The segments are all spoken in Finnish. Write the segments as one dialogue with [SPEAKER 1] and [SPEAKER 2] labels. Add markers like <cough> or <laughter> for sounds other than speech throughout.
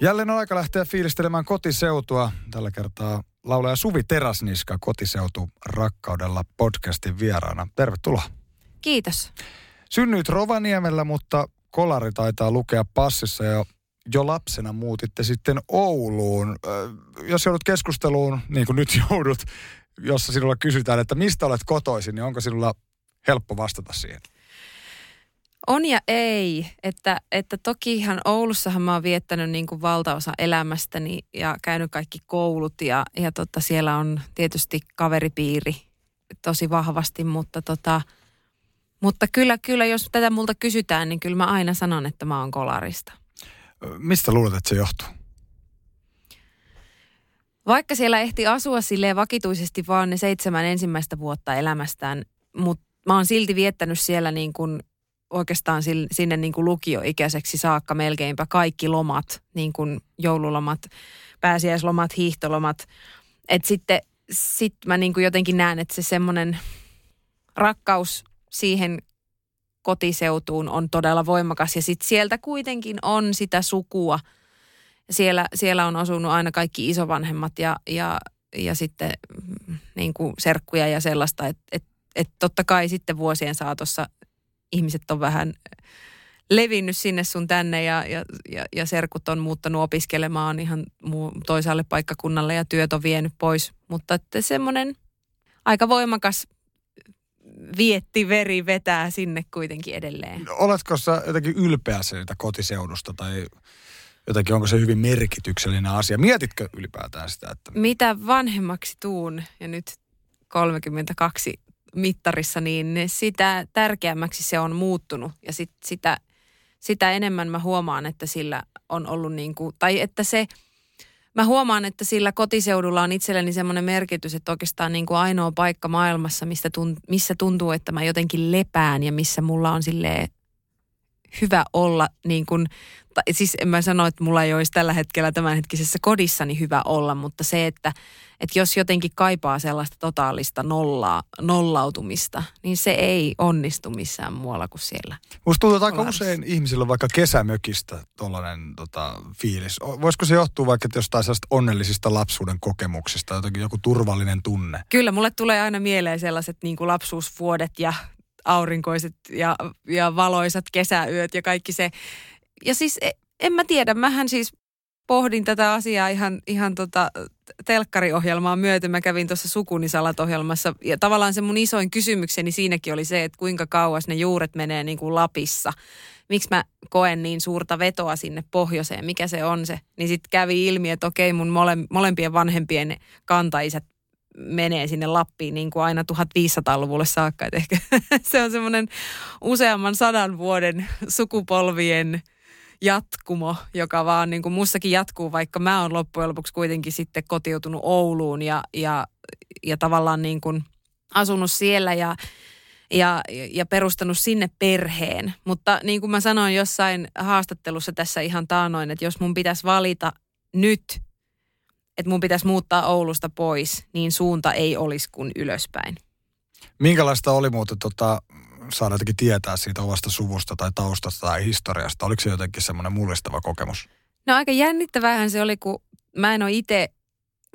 [SPEAKER 1] Jälleen on aika lähteä fiilistelemään kotiseutua. Tällä kertaa laulaja Suvi Teräsniska kotiseutu rakkaudella podcastin vieraana. Tervetuloa.
[SPEAKER 2] Kiitos.
[SPEAKER 1] Synnyit Rovaniemellä, mutta kolari taitaa lukea passissa ja jo lapsena muutitte sitten Ouluun. Jos joudut keskusteluun, niin kuin nyt <laughs> joudut, jossa sinulla kysytään, että mistä olet kotoisin, niin onko sinulla helppo vastata siihen?
[SPEAKER 2] On ja ei. Että, että tokihan Oulussahan mä oon viettänyt niin kuin valtaosa elämästäni ja käynyt kaikki koulut ja, ja tota, siellä on tietysti kaveripiiri tosi vahvasti, mutta tota, mutta kyllä, kyllä, jos tätä multa kysytään, niin kyllä mä aina sanon, että mä oon kolarista.
[SPEAKER 1] Mistä luulet, että se johtuu?
[SPEAKER 2] Vaikka siellä ehti asua silleen vakituisesti vaan ne seitsemän ensimmäistä vuotta elämästään, mutta mä oon silti viettänyt siellä niin kuin oikeastaan sinne niin kuin lukioikäiseksi saakka melkeinpä kaikki lomat, niin kuin joululomat, pääsiäislomat, hiihtolomat. Että sitten sit mä niin kuin jotenkin näen, että se semmoinen rakkaus siihen kotiseutuun on todella voimakas. Ja sitten sieltä kuitenkin on sitä sukua. Siellä, siellä on asunut aina kaikki isovanhemmat ja, ja, ja sitten mm, niin kuin serkkuja ja sellaista. Että et, et totta kai sitten vuosien saatossa ihmiset on vähän levinnyt sinne sun tänne ja, ja, ja, ja serkut on muuttanut opiskelemaan ihan muu, toisaalle paikkakunnalle ja työt on vienyt pois. Mutta että semmoinen aika voimakas vietti veri vetää sinne kuitenkin edelleen.
[SPEAKER 1] No, oletko sä jotenkin ylpeä siitä kotiseudusta tai jotenkin onko se hyvin merkityksellinen asia? Mietitkö ylipäätään sitä? Että...
[SPEAKER 2] Mitä vanhemmaksi tuun ja nyt 32 mittarissa, niin sitä tärkeämmäksi se on muuttunut. Ja sit sitä, sitä enemmän mä huomaan, että sillä on ollut niin kuin, tai että se, mä huomaan, että sillä kotiseudulla on itselleni semmoinen merkitys, että oikeastaan niin kuin ainoa paikka maailmassa, mistä tunt, missä tuntuu, että mä jotenkin lepään ja missä mulla on sille hyvä olla niin kuin, siis en mä sano, että mulla ei olisi tällä hetkellä tämänhetkisessä kodissani hyvä olla, mutta se, että, että jos jotenkin kaipaa sellaista totaalista nollaa, nollautumista, niin se ei onnistu missään muualla kuin siellä.
[SPEAKER 1] Musta tuntuu, että aika usein ihmisillä vaikka kesämökistä tollainen tota, fiilis. Voisiko se johtua vaikka jostain sellaista onnellisista lapsuuden kokemuksista, jotenkin joku turvallinen tunne?
[SPEAKER 2] Kyllä, mulle tulee aina mieleen sellaiset niin kuin lapsuusvuodet ja aurinkoiset ja, ja valoisat kesäyöt ja kaikki se. Ja siis e, en mä tiedä, mähän siis pohdin tätä asiaa ihan, ihan tota telkkariohjelmaa myöten. Mä kävin tuossa Sukunisalat-ohjelmassa ja tavallaan se mun isoin kysymykseni siinäkin oli se, että kuinka kauas ne juuret menee niin kuin Lapissa. Miksi mä koen niin suurta vetoa sinne pohjoiseen, mikä se on se. Niin sitten kävi ilmi, että okei mun mole, molempien vanhempien kantaisät menee sinne Lappiin niin kuin aina 1500-luvulle saakka. Et ehkä <laughs> se on semmoinen useamman sadan vuoden sukupolvien jatkumo, joka vaan niin kuin mussakin jatkuu, vaikka mä oon loppujen lopuksi kuitenkin sitten kotiutunut Ouluun ja, ja, ja tavallaan niin kuin asunut siellä ja, ja, ja perustanut sinne perheen. Mutta niin kuin mä sanoin jossain haastattelussa tässä ihan taanoin, että jos mun pitäisi valita nyt että mun pitäisi muuttaa Oulusta pois, niin suunta ei olisi kuin ylöspäin.
[SPEAKER 1] Minkälaista oli muuten tota, saada jotenkin tietää siitä omasta suvusta tai taustasta tai historiasta? Oliko se jotenkin semmoinen mullistava kokemus?
[SPEAKER 2] No aika jännittävähän se oli, kun mä en ole itse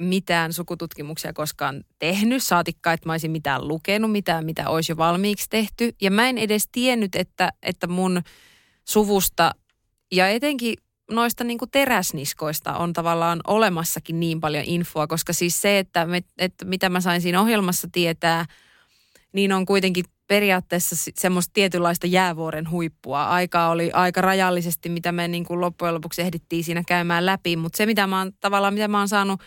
[SPEAKER 2] mitään sukututkimuksia koskaan tehnyt, saatikka, että mä olisin mitään lukenut, mitään, mitä olisi jo valmiiksi tehty. Ja mä en edes tiennyt, että, että mun suvusta ja etenkin noista niin kuin teräsniskoista on tavallaan olemassakin niin paljon infoa, koska siis se, että, me, että mitä mä sain siinä ohjelmassa tietää, niin on kuitenkin periaatteessa semmoista tietynlaista jäävuoren huippua. Aikaa oli aika rajallisesti, mitä me niin kuin loppujen lopuksi ehdittiin siinä käymään läpi, mutta se mitä mä oon tavallaan, mitä mä oon saanut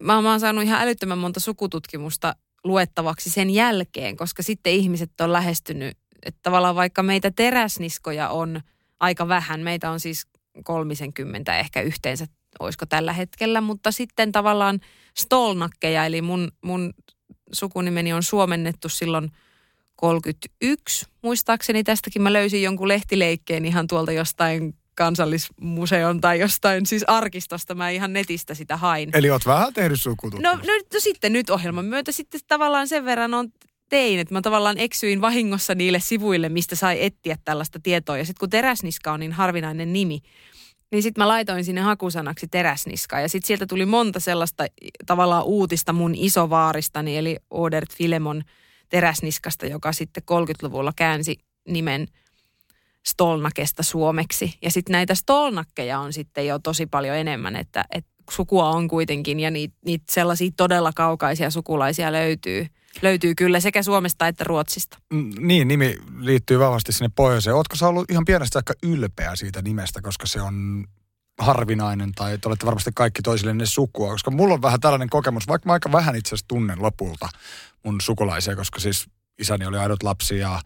[SPEAKER 2] mä, mä oon saanut ihan älyttömän monta sukututkimusta luettavaksi sen jälkeen, koska sitten ihmiset on lähestynyt, että tavallaan vaikka meitä teräsniskoja on aika vähän, meitä on siis 30 ehkä yhteensä, olisiko tällä hetkellä, mutta sitten tavallaan stolnakkeja, eli mun, mun sukunimeni on suomennettu silloin 31, muistaakseni tästäkin mä löysin jonkun lehtileikkeen ihan tuolta jostain kansallismuseon tai jostain siis arkistosta. Mä ihan netistä sitä hain.
[SPEAKER 1] Eli oot vähän tehnyt sukututkimusta.
[SPEAKER 2] No, no, no sitten nyt ohjelman myötä sitten tavallaan sen verran on tein, että mä tavallaan eksyin vahingossa niille sivuille, mistä sai etsiä tällaista tietoa. Ja sitten kun teräsniska on niin harvinainen nimi, niin sitten mä laitoin sinne hakusanaksi teräsniska. Ja sitten sieltä tuli monta sellaista tavallaan uutista mun isovaaristani, eli Odert Filemon teräsniskasta, joka sitten 30-luvulla käänsi nimen – stolnakesta suomeksi. Ja sitten näitä stolnakkeja on sitten jo tosi paljon enemmän, että, että sukua on kuitenkin ja niitä niit sellaisia todella kaukaisia sukulaisia löytyy. Löytyy kyllä sekä Suomesta että Ruotsista.
[SPEAKER 1] Mm, niin, nimi liittyy vahvasti sinne pohjoiseen. Oletko sä ollut ihan pienestä aika ylpeä siitä nimestä, koska se on harvinainen tai te olette varmasti kaikki toisillenne sukua, koska mulla on vähän tällainen kokemus, vaikka mä aika vähän itse asiassa tunnen lopulta mun sukulaisia, koska siis isäni oli aidot lapsi ja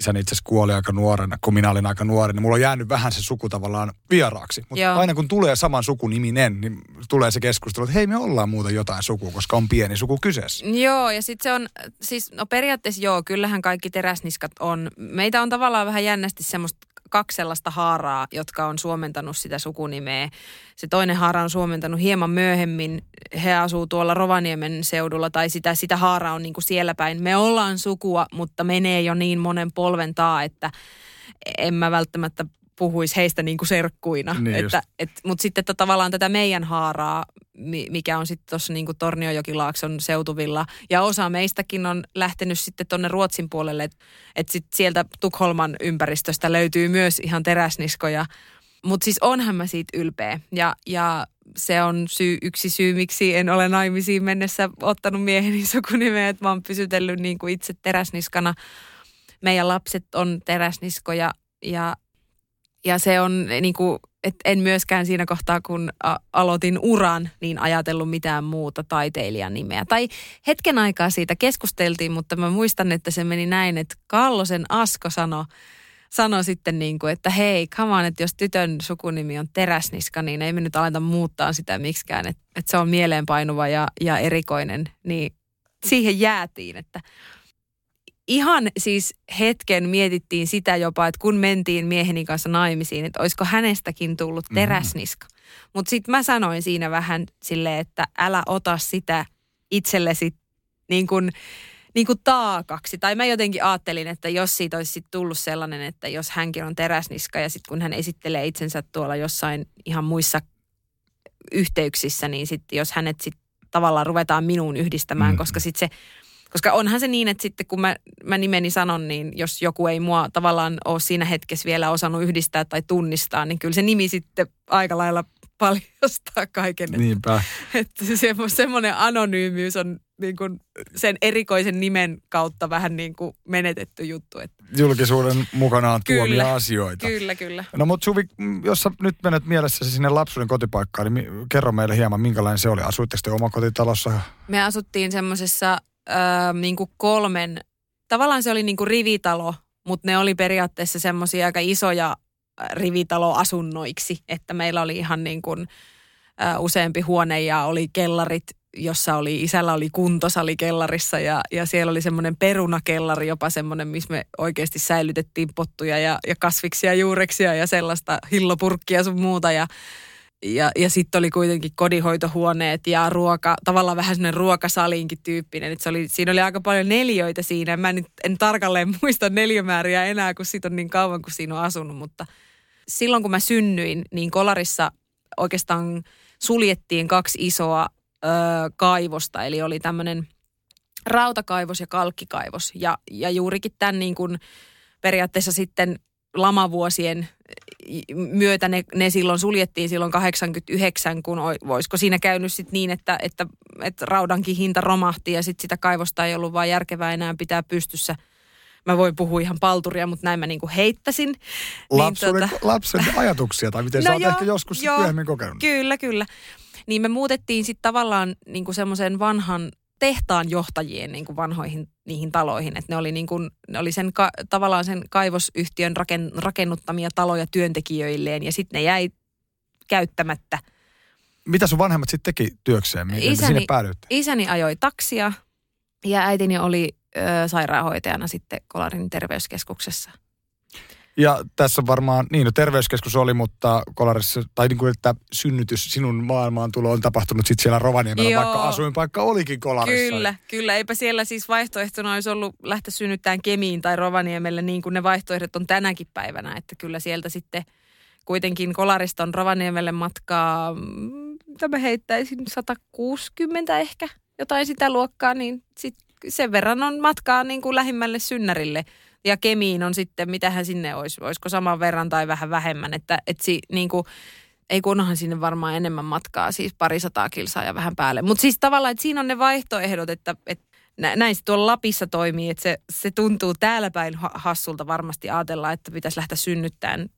[SPEAKER 1] isäni itse asiassa kuoli aika nuorena, kun minä olin aika nuori, niin mulla on jäänyt vähän se suku tavallaan vieraaksi. Mutta aina kun tulee saman sukuniminen, niin tulee se keskustelu, että hei me ollaan muuten jotain sukua, koska on pieni suku kyseessä.
[SPEAKER 2] Joo, ja sitten se on, siis no periaatteessa joo, kyllähän kaikki teräsniskat on. Meitä on tavallaan vähän jännästi semmoista kaksi sellaista haaraa, jotka on suomentanut sitä sukunimeä. Se toinen haara on suomentanut hieman myöhemmin. He asuu tuolla Rovaniemen seudulla tai sitä, sitä haara on niin kuin siellä päin. Me ollaan sukua, mutta menee jo niin monen polven taa, että en mä välttämättä puhuisi heistä niin kuin serkkuina.
[SPEAKER 1] Niin
[SPEAKER 2] että, et, mutta sitten että tavallaan tätä meidän haaraa, mikä on sitten tuossa niin Torniojokilaakson seutuvilla. Ja osa meistäkin on lähtenyt sitten tuonne Ruotsin puolelle, että et sit sieltä Tukholman ympäristöstä löytyy myös ihan teräsniskoja. Mutta siis onhan mä siitä ylpeä. Ja, ja se on syy, yksi syy, miksi en ole naimisiin mennessä ottanut mieheni sukunimeä, että mä oon pysytellyt niin kuin itse teräsniskana. Meidän lapset on teräsniskoja ja ja se on niin kuin, että en myöskään siinä kohtaa, kun aloitin uran, niin ajatellut mitään muuta taiteilijan nimeä. Tai hetken aikaa siitä keskusteltiin, mutta mä muistan, että se meni näin, että Kallosen Asko sanoi, sano sitten niin kuin, että hei, come on, että jos tytön sukunimi on Teräsniska, niin ei me nyt aleta muuttaa sitä miksikään, että, että se on mieleenpainuva ja, ja erikoinen, niin siihen jäätiin, että ihan siis hetken mietittiin sitä jopa, että kun mentiin mieheni kanssa naimisiin, että olisiko hänestäkin tullut mhm. teräsniska. Mm-hmm. Mutta sitten mä sanoin siinä vähän silleen, että älä ota sitä itsellesi niin kuin, niin kuin taakaksi. Tai mä jotenkin ajattelin, että jos siitä olisi sit tullut sellainen, että jos hänkin on teräsniska ja sitten kun hän esittelee itsensä tuolla jossain ihan muissa yhteyksissä, niin sitten jos hänet sitten tavallaan ruvetaan minuun yhdistämään, mm-hmm. koska sitten se koska onhan se niin, että sitten kun mä, mä nimeni sanon, niin jos joku ei mua tavallaan ole siinä hetkessä vielä osannut yhdistää tai tunnistaa, niin kyllä se nimi sitten aika lailla <laughs> paljastaa kaiken.
[SPEAKER 1] Niinpä.
[SPEAKER 2] Että, että semmoinen anonyymiys on niin kuin sen erikoisen nimen kautta vähän niin kuin menetetty juttu. Että.
[SPEAKER 1] Julkisuuden mukanaan tuomia kyllä, asioita.
[SPEAKER 2] Kyllä, kyllä.
[SPEAKER 1] No mutta Suvi, jos sä nyt menet mielessäsi sinne lapsuuden kotipaikkaan, niin kerro meille hieman, minkälainen se oli. Asuitteko te omakotitalossa?
[SPEAKER 2] Me asuttiin semmoisessa öö, niin kuin kolmen, tavallaan se oli niin kuin rivitalo, mutta ne oli periaatteessa semmoisia aika isoja rivitaloasunnoiksi, että meillä oli ihan niin kuin, ö, useampi huone ja oli kellarit, jossa oli, isällä oli kuntosali kellarissa ja, ja siellä oli semmoinen perunakellari, jopa semmoinen, missä me oikeasti säilytettiin pottuja ja, ja kasviksia, juureksia ja sellaista hillopurkkia sun muuta ja ja, ja sitten oli kuitenkin kodinhoitohuoneet ja ruoka, tavallaan vähän sellainen ruokasaliinkin tyyppinen. Se oli, siinä oli aika paljon neljöitä siinä. Mä en, en tarkalleen <laughs> muista neljömääriä enää, kun siitä on niin kauan, kun siinä on asunut. Mutta silloin kun mä synnyin, niin Kolarissa oikeastaan suljettiin kaksi isoa ö, kaivosta. Eli oli tämmöinen rautakaivos ja kalkkikaivos. Ja, ja juurikin tämän niin kuin periaatteessa sitten lamavuosien myötä ne, ne silloin suljettiin silloin 89, kun voisiko siinä käynyt sitten niin, että, että, että raudankin hinta romahti ja sitten sitä kaivosta ei ollut vaan järkevää enää pitää pystyssä, mä voin puhua ihan palturia, mutta näin mä niinku heittäsin.
[SPEAKER 1] Lapsuuden,
[SPEAKER 2] niin,
[SPEAKER 1] tota... Lapsen <laughs> ajatuksia, tai miten no sä oot joo, ehkä joskus joo, myöhemmin kokenut.
[SPEAKER 2] Kyllä, kyllä. Niin me muutettiin sitten tavallaan niinku semmoisen vanhan tehtaan johtajien niin kuin vanhoihin niihin taloihin. Että ne oli, niin kuin, ne oli sen ka, tavallaan sen kaivosyhtiön raken, rakennuttamia taloja työntekijöilleen ja sitten ne jäi käyttämättä.
[SPEAKER 1] Mitä sun vanhemmat sitten teki työkseen? Miten isäni, sinne päädyitte?
[SPEAKER 2] Isäni ajoi taksia ja äitini oli ö, sairaanhoitajana sitten Kolarin terveyskeskuksessa.
[SPEAKER 1] Ja tässä varmaan, niin no terveyskeskus oli, mutta Kolarissa, tai niin kuin, että synnytys sinun maailmaan tulo on tapahtunut sitten siellä Rovaniemellä, Joo. vaikka asuinpaikka olikin Kolarissa.
[SPEAKER 2] Kyllä, kyllä. Eipä siellä siis vaihtoehtona olisi ollut lähteä synnyttämään Kemiin tai Rovaniemelle niin kuin ne vaihtoehdot on tänäkin päivänä. Että kyllä sieltä sitten kuitenkin Kolarista on Rovaniemelle matkaa, mitä mä heittäisin, 160 ehkä, jotain sitä luokkaa, niin sit sen verran on matkaa niin kuin lähimmälle synnärille – ja Kemiin on sitten, mitähän sinne olisi, olisiko saman verran tai vähän vähemmän, että et si, niin kuin, ei kunhan sinne varmaan enemmän matkaa, siis parisataa kilsaa ja vähän päälle. Mutta siis tavallaan, että siinä on ne vaihtoehdot, että, että näin se tuolla Lapissa toimii, että se, se tuntuu täällä päin hassulta varmasti ajatella, että pitäisi lähteä synnyttämään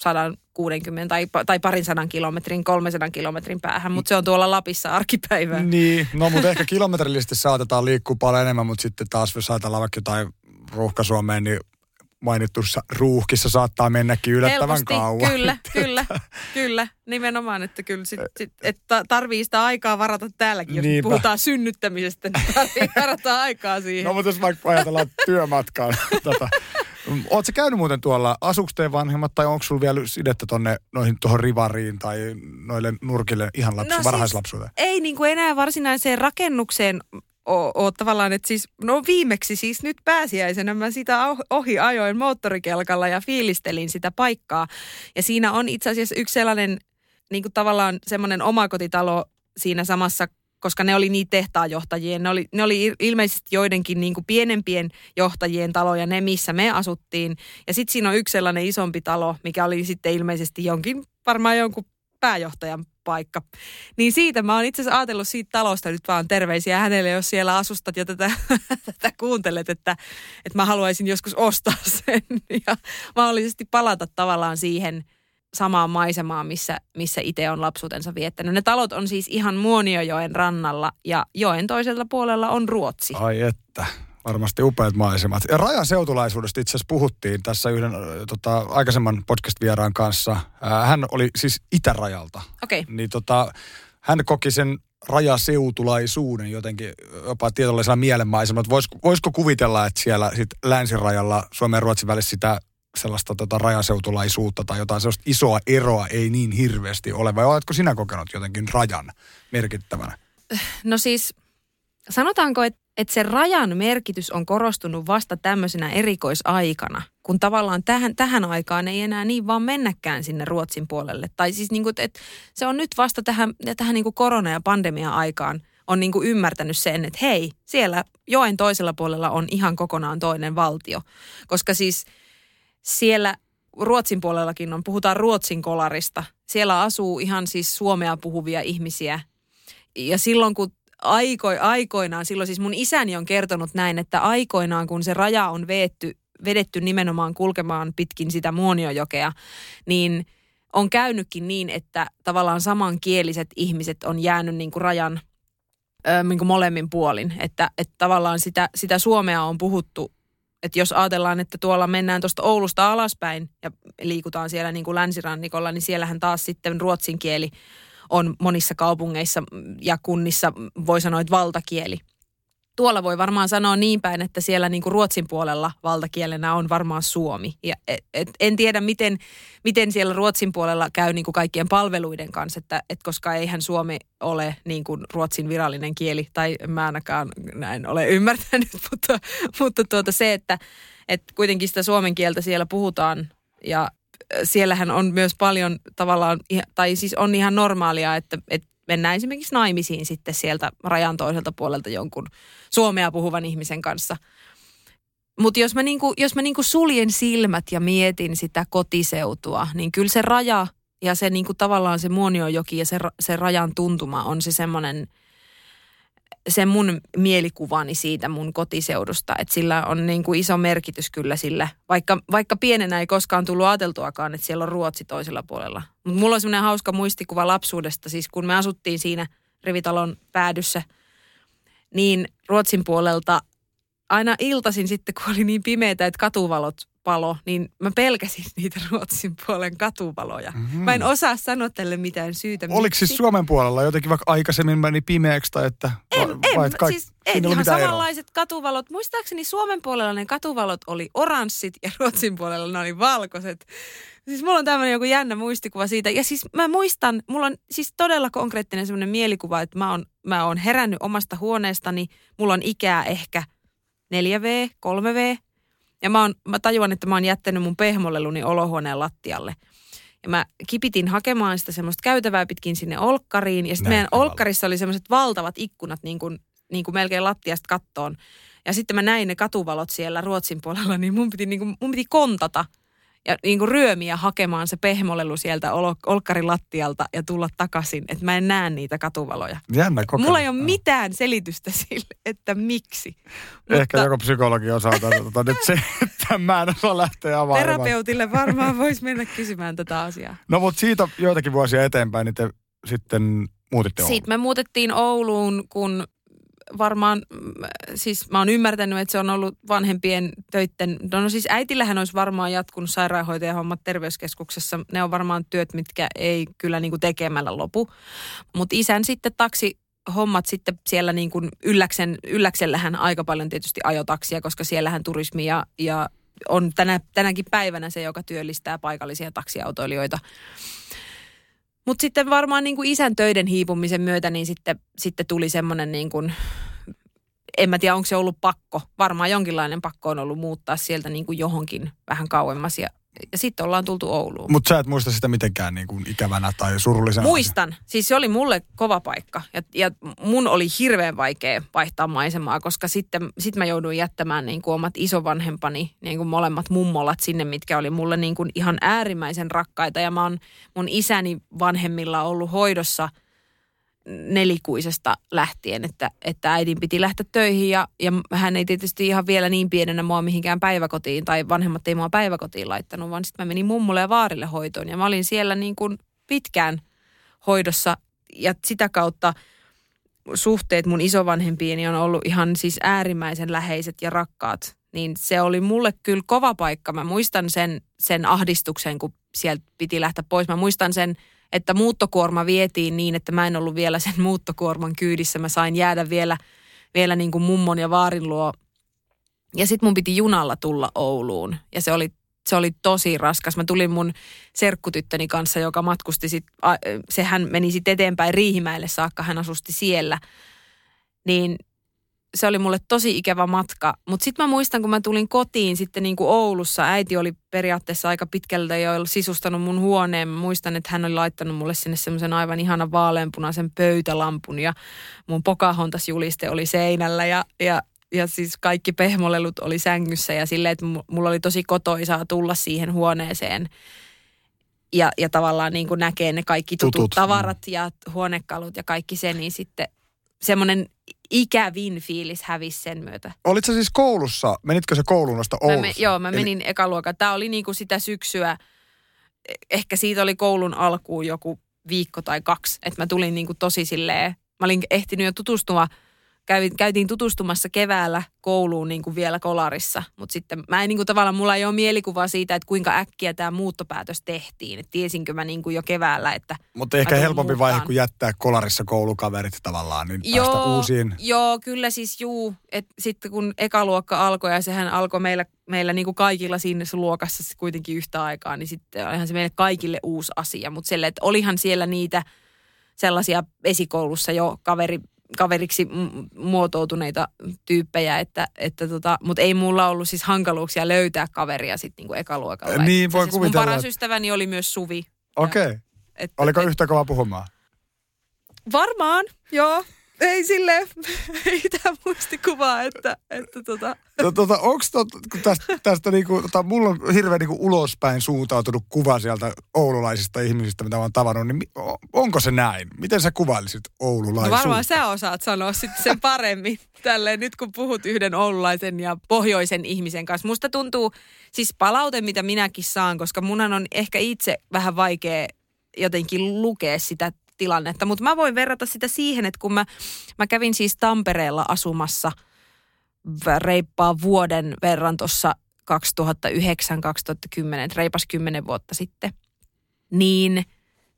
[SPEAKER 2] 160 tai, tai parin sadan kilometrin, 300 kilometrin päähän, mutta se on tuolla Lapissa arkipäivää.
[SPEAKER 1] Niin, no mutta ehkä kilometrillisesti saatetaan liikkua paljon enemmän, mutta sitten taas jos ajatellaan vaikka jotain ruuhka-Suomeen, niin mainitussa ruuhkissa saattaa mennäkin yllättävän
[SPEAKER 2] Helposti,
[SPEAKER 1] kauan.
[SPEAKER 2] Kyllä, <laughs> kyllä, kyllä. Nimenomaan, että kyllä sit, sit, että tarvii sitä aikaa varata täälläkin. Jos Niinpä. puhutaan synnyttämisestä, niin tarvii <laughs> varata aikaa siihen.
[SPEAKER 1] No mutta jos vaikka ajatellaan <laughs> työmatkaan. tota. Oletko käynyt muuten tuolla, asuuko teidän vanhemmat tai onko sulla vielä sidettä tonne noihin tuohon rivariin tai noille nurkille ihan lapsi, no varhaislapsuuteen?
[SPEAKER 2] Siis ei niin kuin enää varsinaiseen rakennukseen ole tavallaan, että siis, no viimeksi siis nyt pääsiäisenä mä sitä ohi ajoin moottorikelkalla ja fiilistelin sitä paikkaa. Ja siinä on itse asiassa yksi sellainen niin kuin tavallaan semmoinen omakotitalo siinä samassa koska ne oli niin tehtaanjohtajien, ne oli, ne oli ilmeisesti joidenkin niin kuin pienempien johtajien taloja, ne missä me asuttiin. Ja sitten siinä on yksi sellainen isompi talo, mikä oli sitten ilmeisesti jonkin, varmaan jonkun pääjohtajan paikka. Niin siitä mä oon itse asiassa ajatellut siitä talosta nyt vaan terveisiä hänelle, jos siellä asustat ja tätä, <laughs> tätä kuuntelet, että, että mä haluaisin joskus ostaa <laughs> sen ja mahdollisesti palata tavallaan siihen samaan maisemaan, missä, missä itse on lapsuutensa viettänyt. Ne talot on siis ihan Muoniojoen rannalla ja joen toisella puolella on Ruotsi.
[SPEAKER 1] Ai että. Varmasti upeat maisemat. Ja rajan seutulaisuudesta itse asiassa puhuttiin tässä yhden tota, aikaisemman podcast-vieraan kanssa. hän oli siis itärajalta.
[SPEAKER 2] Okei. Okay.
[SPEAKER 1] Niin tota, hän koki sen rajaseutulaisuuden jotenkin jopa tietynlaisella mielenmaisella. Voisiko, voisiko kuvitella, että siellä sit länsirajalla Suomen ja Ruotsin välissä sitä sellaista tota rajaseutulaisuutta tai jotain sellaista isoa eroa ei niin hirveästi ole? Vai oletko sinä kokenut jotenkin rajan merkittävänä?
[SPEAKER 2] No siis sanotaanko, että että se rajan merkitys on korostunut vasta tämmöisenä erikoisaikana, kun tavallaan tähän, tähän aikaan ei enää niin vaan mennäkään sinne Ruotsin puolelle. Tai siis niin kuin, että se on nyt vasta tähän, tähän niin kuin korona- ja pandemia-aikaan on niin kuin ymmärtänyt sen, että hei, siellä joen toisella puolella on ihan kokonaan toinen valtio. Koska siis siellä Ruotsin puolellakin on, puhutaan Ruotsin kolarista. Siellä asuu ihan siis suomea puhuvia ihmisiä. Ja silloin kun aiko, aikoinaan, silloin siis mun isäni on kertonut näin, että aikoinaan kun se raja on veetty, vedetty nimenomaan kulkemaan pitkin sitä Muoniojokea, niin on käynytkin niin, että tavallaan samankieliset ihmiset on jäänyt niin kuin rajan ö, niin kuin molemmin puolin. Että, että tavallaan sitä, sitä suomea on puhuttu että jos ajatellaan, että tuolla mennään tuosta Oulusta alaspäin ja liikutaan siellä niin kuin länsirannikolla, niin siellähän taas sitten ruotsin kieli on monissa kaupungeissa ja kunnissa, voi sanoa, että valtakieli. Tuolla voi varmaan sanoa niin päin, että siellä niin kuin Ruotsin puolella valtakielenä on varmaan suomi. Ja et, et, en tiedä, miten, miten siellä Ruotsin puolella käy niin kuin kaikkien palveluiden kanssa, että et koska eihän suomi ole niin kuin Ruotsin virallinen kieli, tai mä ainakaan näin ole ymmärtänyt, <laughs> mutta, mutta tuota se, että et kuitenkin sitä suomen kieltä siellä puhutaan ja siellähän on myös paljon tavallaan, tai siis on ihan normaalia, että, että mennään esimerkiksi naimisiin sitten sieltä rajan toiselta puolelta jonkun suomea puhuvan ihmisen kanssa. Mutta jos mä, niinku, jos mä niinku suljen silmät ja mietin sitä kotiseutua, niin kyllä se raja ja se niinku tavallaan se Muoniojoki ja se, se rajan tuntuma on se semmoinen, se mun mielikuvani siitä mun kotiseudusta, että sillä on niin kuin iso merkitys kyllä sillä, vaikka, vaikka pienenä ei koskaan tullut ajateltuakaan, että siellä on Ruotsi toisella puolella. Mutta mulla on semmoinen hauska muistikuva lapsuudesta, siis kun me asuttiin siinä Rivitalon päädyssä, niin Ruotsin puolelta aina iltasin sitten, kun oli niin pimeitä, että katuvalot palo, niin mä pelkäsin <laughs> niitä Ruotsin puolen katuvaloja. Mm-hmm. Mä en osaa sanoa tälle mitään syytä.
[SPEAKER 1] Oliko
[SPEAKER 2] miksi.
[SPEAKER 1] siis Suomen puolella jotenkin vaikka aikaisemmin meni pimeäksi tai että...
[SPEAKER 2] En,
[SPEAKER 1] vai,
[SPEAKER 2] en,
[SPEAKER 1] kaik-
[SPEAKER 2] siis en,
[SPEAKER 1] ei
[SPEAKER 2] ihan
[SPEAKER 1] mitään eroa?
[SPEAKER 2] samanlaiset katuvallot. Muistaakseni Suomen puolella ne katuvalot oli oranssit ja <laughs> Ruotsin puolella ne oli valkoiset. Siis mulla on tämmöinen joku jännä muistikuva siitä. Ja siis mä muistan, mulla on siis todella konkreettinen semmoinen mielikuva, että mä oon, mä oon herännyt omasta huoneestani. Mulla on ikää ehkä 4V, 3V. Ja mä, oon, mä tajuan, että mä oon jättänyt mun pehmoleluni olohuoneen lattialle. Ja mä kipitin hakemaan sitä semmoista käytävää pitkin sinne olkkariin. Ja sitten meidän olkkarissa oli semmoiset valtavat ikkunat niin kuin, niin kuin melkein lattiasta kattoon. Ja sitten mä näin ne katuvalot siellä Ruotsin puolella, niin mun piti, niin kuin, mun piti kontata ja niin kuin ryömiä hakemaan se pehmolelu sieltä ol- olkkarin lattialta ja tulla takaisin, että mä en näe niitä katuvaloja.
[SPEAKER 1] Jännä kokemus.
[SPEAKER 2] Mulla ei ole mitään selitystä <laughs> sille, että miksi.
[SPEAKER 1] Ehkä joku psykologi osaa tätä, <laughs> tota, nyt se, että mä en osaa lähteä avaamaan.
[SPEAKER 2] Terapeutille varmaan voisi mennä kysymään tätä asiaa.
[SPEAKER 1] No mutta siitä joitakin vuosia eteenpäin, niin te sitten muutitte Ouluun.
[SPEAKER 2] Sitten me muutettiin Ouluun, kun varmaan, mm, siis mä oon ymmärtänyt, että se on ollut vanhempien töitten, no, no siis äitillähän olisi varmaan jatkunut sairaanhoitajahommat terveyskeskuksessa. Ne on varmaan työt, mitkä ei kyllä niin kuin tekemällä lopu. Mutta isän sitten taksi hommat sitten siellä niin kuin ylläksen, ylläksellähän aika paljon tietysti ajotaksia, koska siellähän turismi ja, ja on tänä, tänäkin päivänä se, joka työllistää paikallisia taksiautoilijoita. Mutta sitten varmaan niin kuin isän töiden hiipumisen myötä, niin sitten, sitten tuli semmoinen niin kuin, en mä tiedä onko se ollut pakko, varmaan jonkinlainen pakko on ollut muuttaa sieltä niin kuin johonkin vähän kauemmas ja, ja sitten ollaan tultu Ouluun.
[SPEAKER 1] Mutta sä et muista sitä mitenkään niin kuin ikävänä tai surullisena.
[SPEAKER 2] Muistan. Siis se oli mulle kova paikka. Ja, ja mun oli hirveän vaikea vaihtaa maisemaa, koska sitten sit mä jouduin jättämään niin kuin omat isovanhempani, niin kuin molemmat mummolat sinne, mitkä oli mulle niin kuin ihan äärimmäisen rakkaita. Ja mä oon mun isäni vanhemmilla ollut hoidossa nelikuisesta lähtien, että, että äidin piti lähteä töihin ja, ja hän ei tietysti ihan vielä niin pienenä mua mihinkään päiväkotiin tai vanhemmat ei mua päiväkotiin laittanut, vaan sitten mä menin mummulle ja vaarille hoitoon ja mä olin siellä niin kuin pitkään hoidossa ja sitä kautta suhteet mun isovanhempiini on ollut ihan siis äärimmäisen läheiset ja rakkaat. Niin se oli mulle kyllä kova paikka. Mä muistan sen, sen ahdistuksen, kun sieltä piti lähteä pois. Mä muistan sen, että muuttokuorma vietiin niin, että mä en ollut vielä sen <laughs> muuttokuorman kyydissä. Mä sain jäädä vielä, vielä niin kuin mummon ja vaarin luo. Ja sitten mun piti junalla tulla Ouluun. Ja se oli se oli tosi raskas. Mä tulin mun serkkutyttöni kanssa, joka matkusti sit, sehän meni sitten eteenpäin Riihimäelle saakka, hän asusti siellä. Niin se oli mulle tosi ikävä matka. Mutta sitten mä muistan, kun mä tulin kotiin sitten niin kuin Oulussa, äiti oli periaatteessa aika pitkältä jo sisustanut mun huoneen. Mä muistan, että hän oli laittanut mulle sinne semmoisen aivan ihanan vaaleanpunaisen pöytälampun ja mun Pocahontas juliste oli seinällä ja, ja ja siis kaikki pehmolelut oli sängyssä ja silleen, että mulla oli tosi kotoisaa tulla siihen huoneeseen ja, ja tavallaan niin kuin näkee ne kaikki tutut,
[SPEAKER 1] Tutut,
[SPEAKER 2] tutut tavarat ja huonekalut ja kaikki se, niin sitten semmoinen ikävin fiilis hävisi sen myötä.
[SPEAKER 1] Olitko siis koulussa, menitkö se kouluun noista
[SPEAKER 2] Mä
[SPEAKER 1] Oulussa?
[SPEAKER 2] me, joo, mä menin Eli... ekaluokan. Tämä oli niin kuin sitä syksyä, ehkä siitä oli koulun alkuun joku viikko tai kaksi, että mä tulin niin kuin tosi silleen, mä olin ehtinyt jo tutustua kävin, käytiin tutustumassa keväällä kouluun niin kuin vielä kolarissa, mutta sitten mä en niin kuin tavallaan, mulla ei ole mielikuvaa siitä, että kuinka äkkiä tämä muuttopäätös tehtiin. Et tiesinkö mä niin kuin jo keväällä, että
[SPEAKER 1] Mutta ehkä helpompi
[SPEAKER 2] muuttaan.
[SPEAKER 1] vaihe kuin jättää kolarissa koulukaverit tavallaan, niin päästä
[SPEAKER 2] joo,
[SPEAKER 1] uusiin.
[SPEAKER 2] Joo, kyllä siis juu. Et sitten kun ekaluokka alkoi ja sehän alkoi meillä, meillä niin kuin kaikilla siinä luokassa kuitenkin yhtä aikaa, niin sitten olihan se meille kaikille uusi asia. Mutta että olihan siellä niitä sellaisia esikoulussa jo kaveri, kaveriksi muotoutuneita tyyppejä, että, että tota, mutta ei mulla ollut siis hankaluuksia löytää kaveria sitten niinku ekaluokalla.
[SPEAKER 1] Niin, voi
[SPEAKER 2] asiassa
[SPEAKER 1] kuvitella,
[SPEAKER 2] Mun paras
[SPEAKER 1] että-
[SPEAKER 2] ystäväni oli myös Suvi.
[SPEAKER 1] Okei. Okay. Oliko
[SPEAKER 2] et,
[SPEAKER 1] yhtä kova puhumaan?
[SPEAKER 2] Varmaan, joo. Ei sille <laughs> ei tämä muistikuvaa, että, että tota.
[SPEAKER 1] No, tota, onks tot, tästä, tästä niinku, tota, mulla on hirveän niinku ulospäin suuntautunut kuva sieltä oululaisista ihmisistä, mitä mä oon tavannut, niin onko se näin? Miten sä kuvailisit oululaisuutta?
[SPEAKER 2] No varmaan sä osaat sanoa sitten sen paremmin <laughs> tälleen nyt kun puhut yhden oululaisen ja pohjoisen ihmisen kanssa. Musta tuntuu, siis palaute mitä minäkin saan, koska munhan on ehkä itse vähän vaikea jotenkin lukea sitä tilannetta. Mutta mä voin verrata sitä siihen, että kun mä, mä kävin siis Tampereella asumassa reippaa vuoden verran tuossa 2009-2010, reipas kymmenen vuotta sitten, niin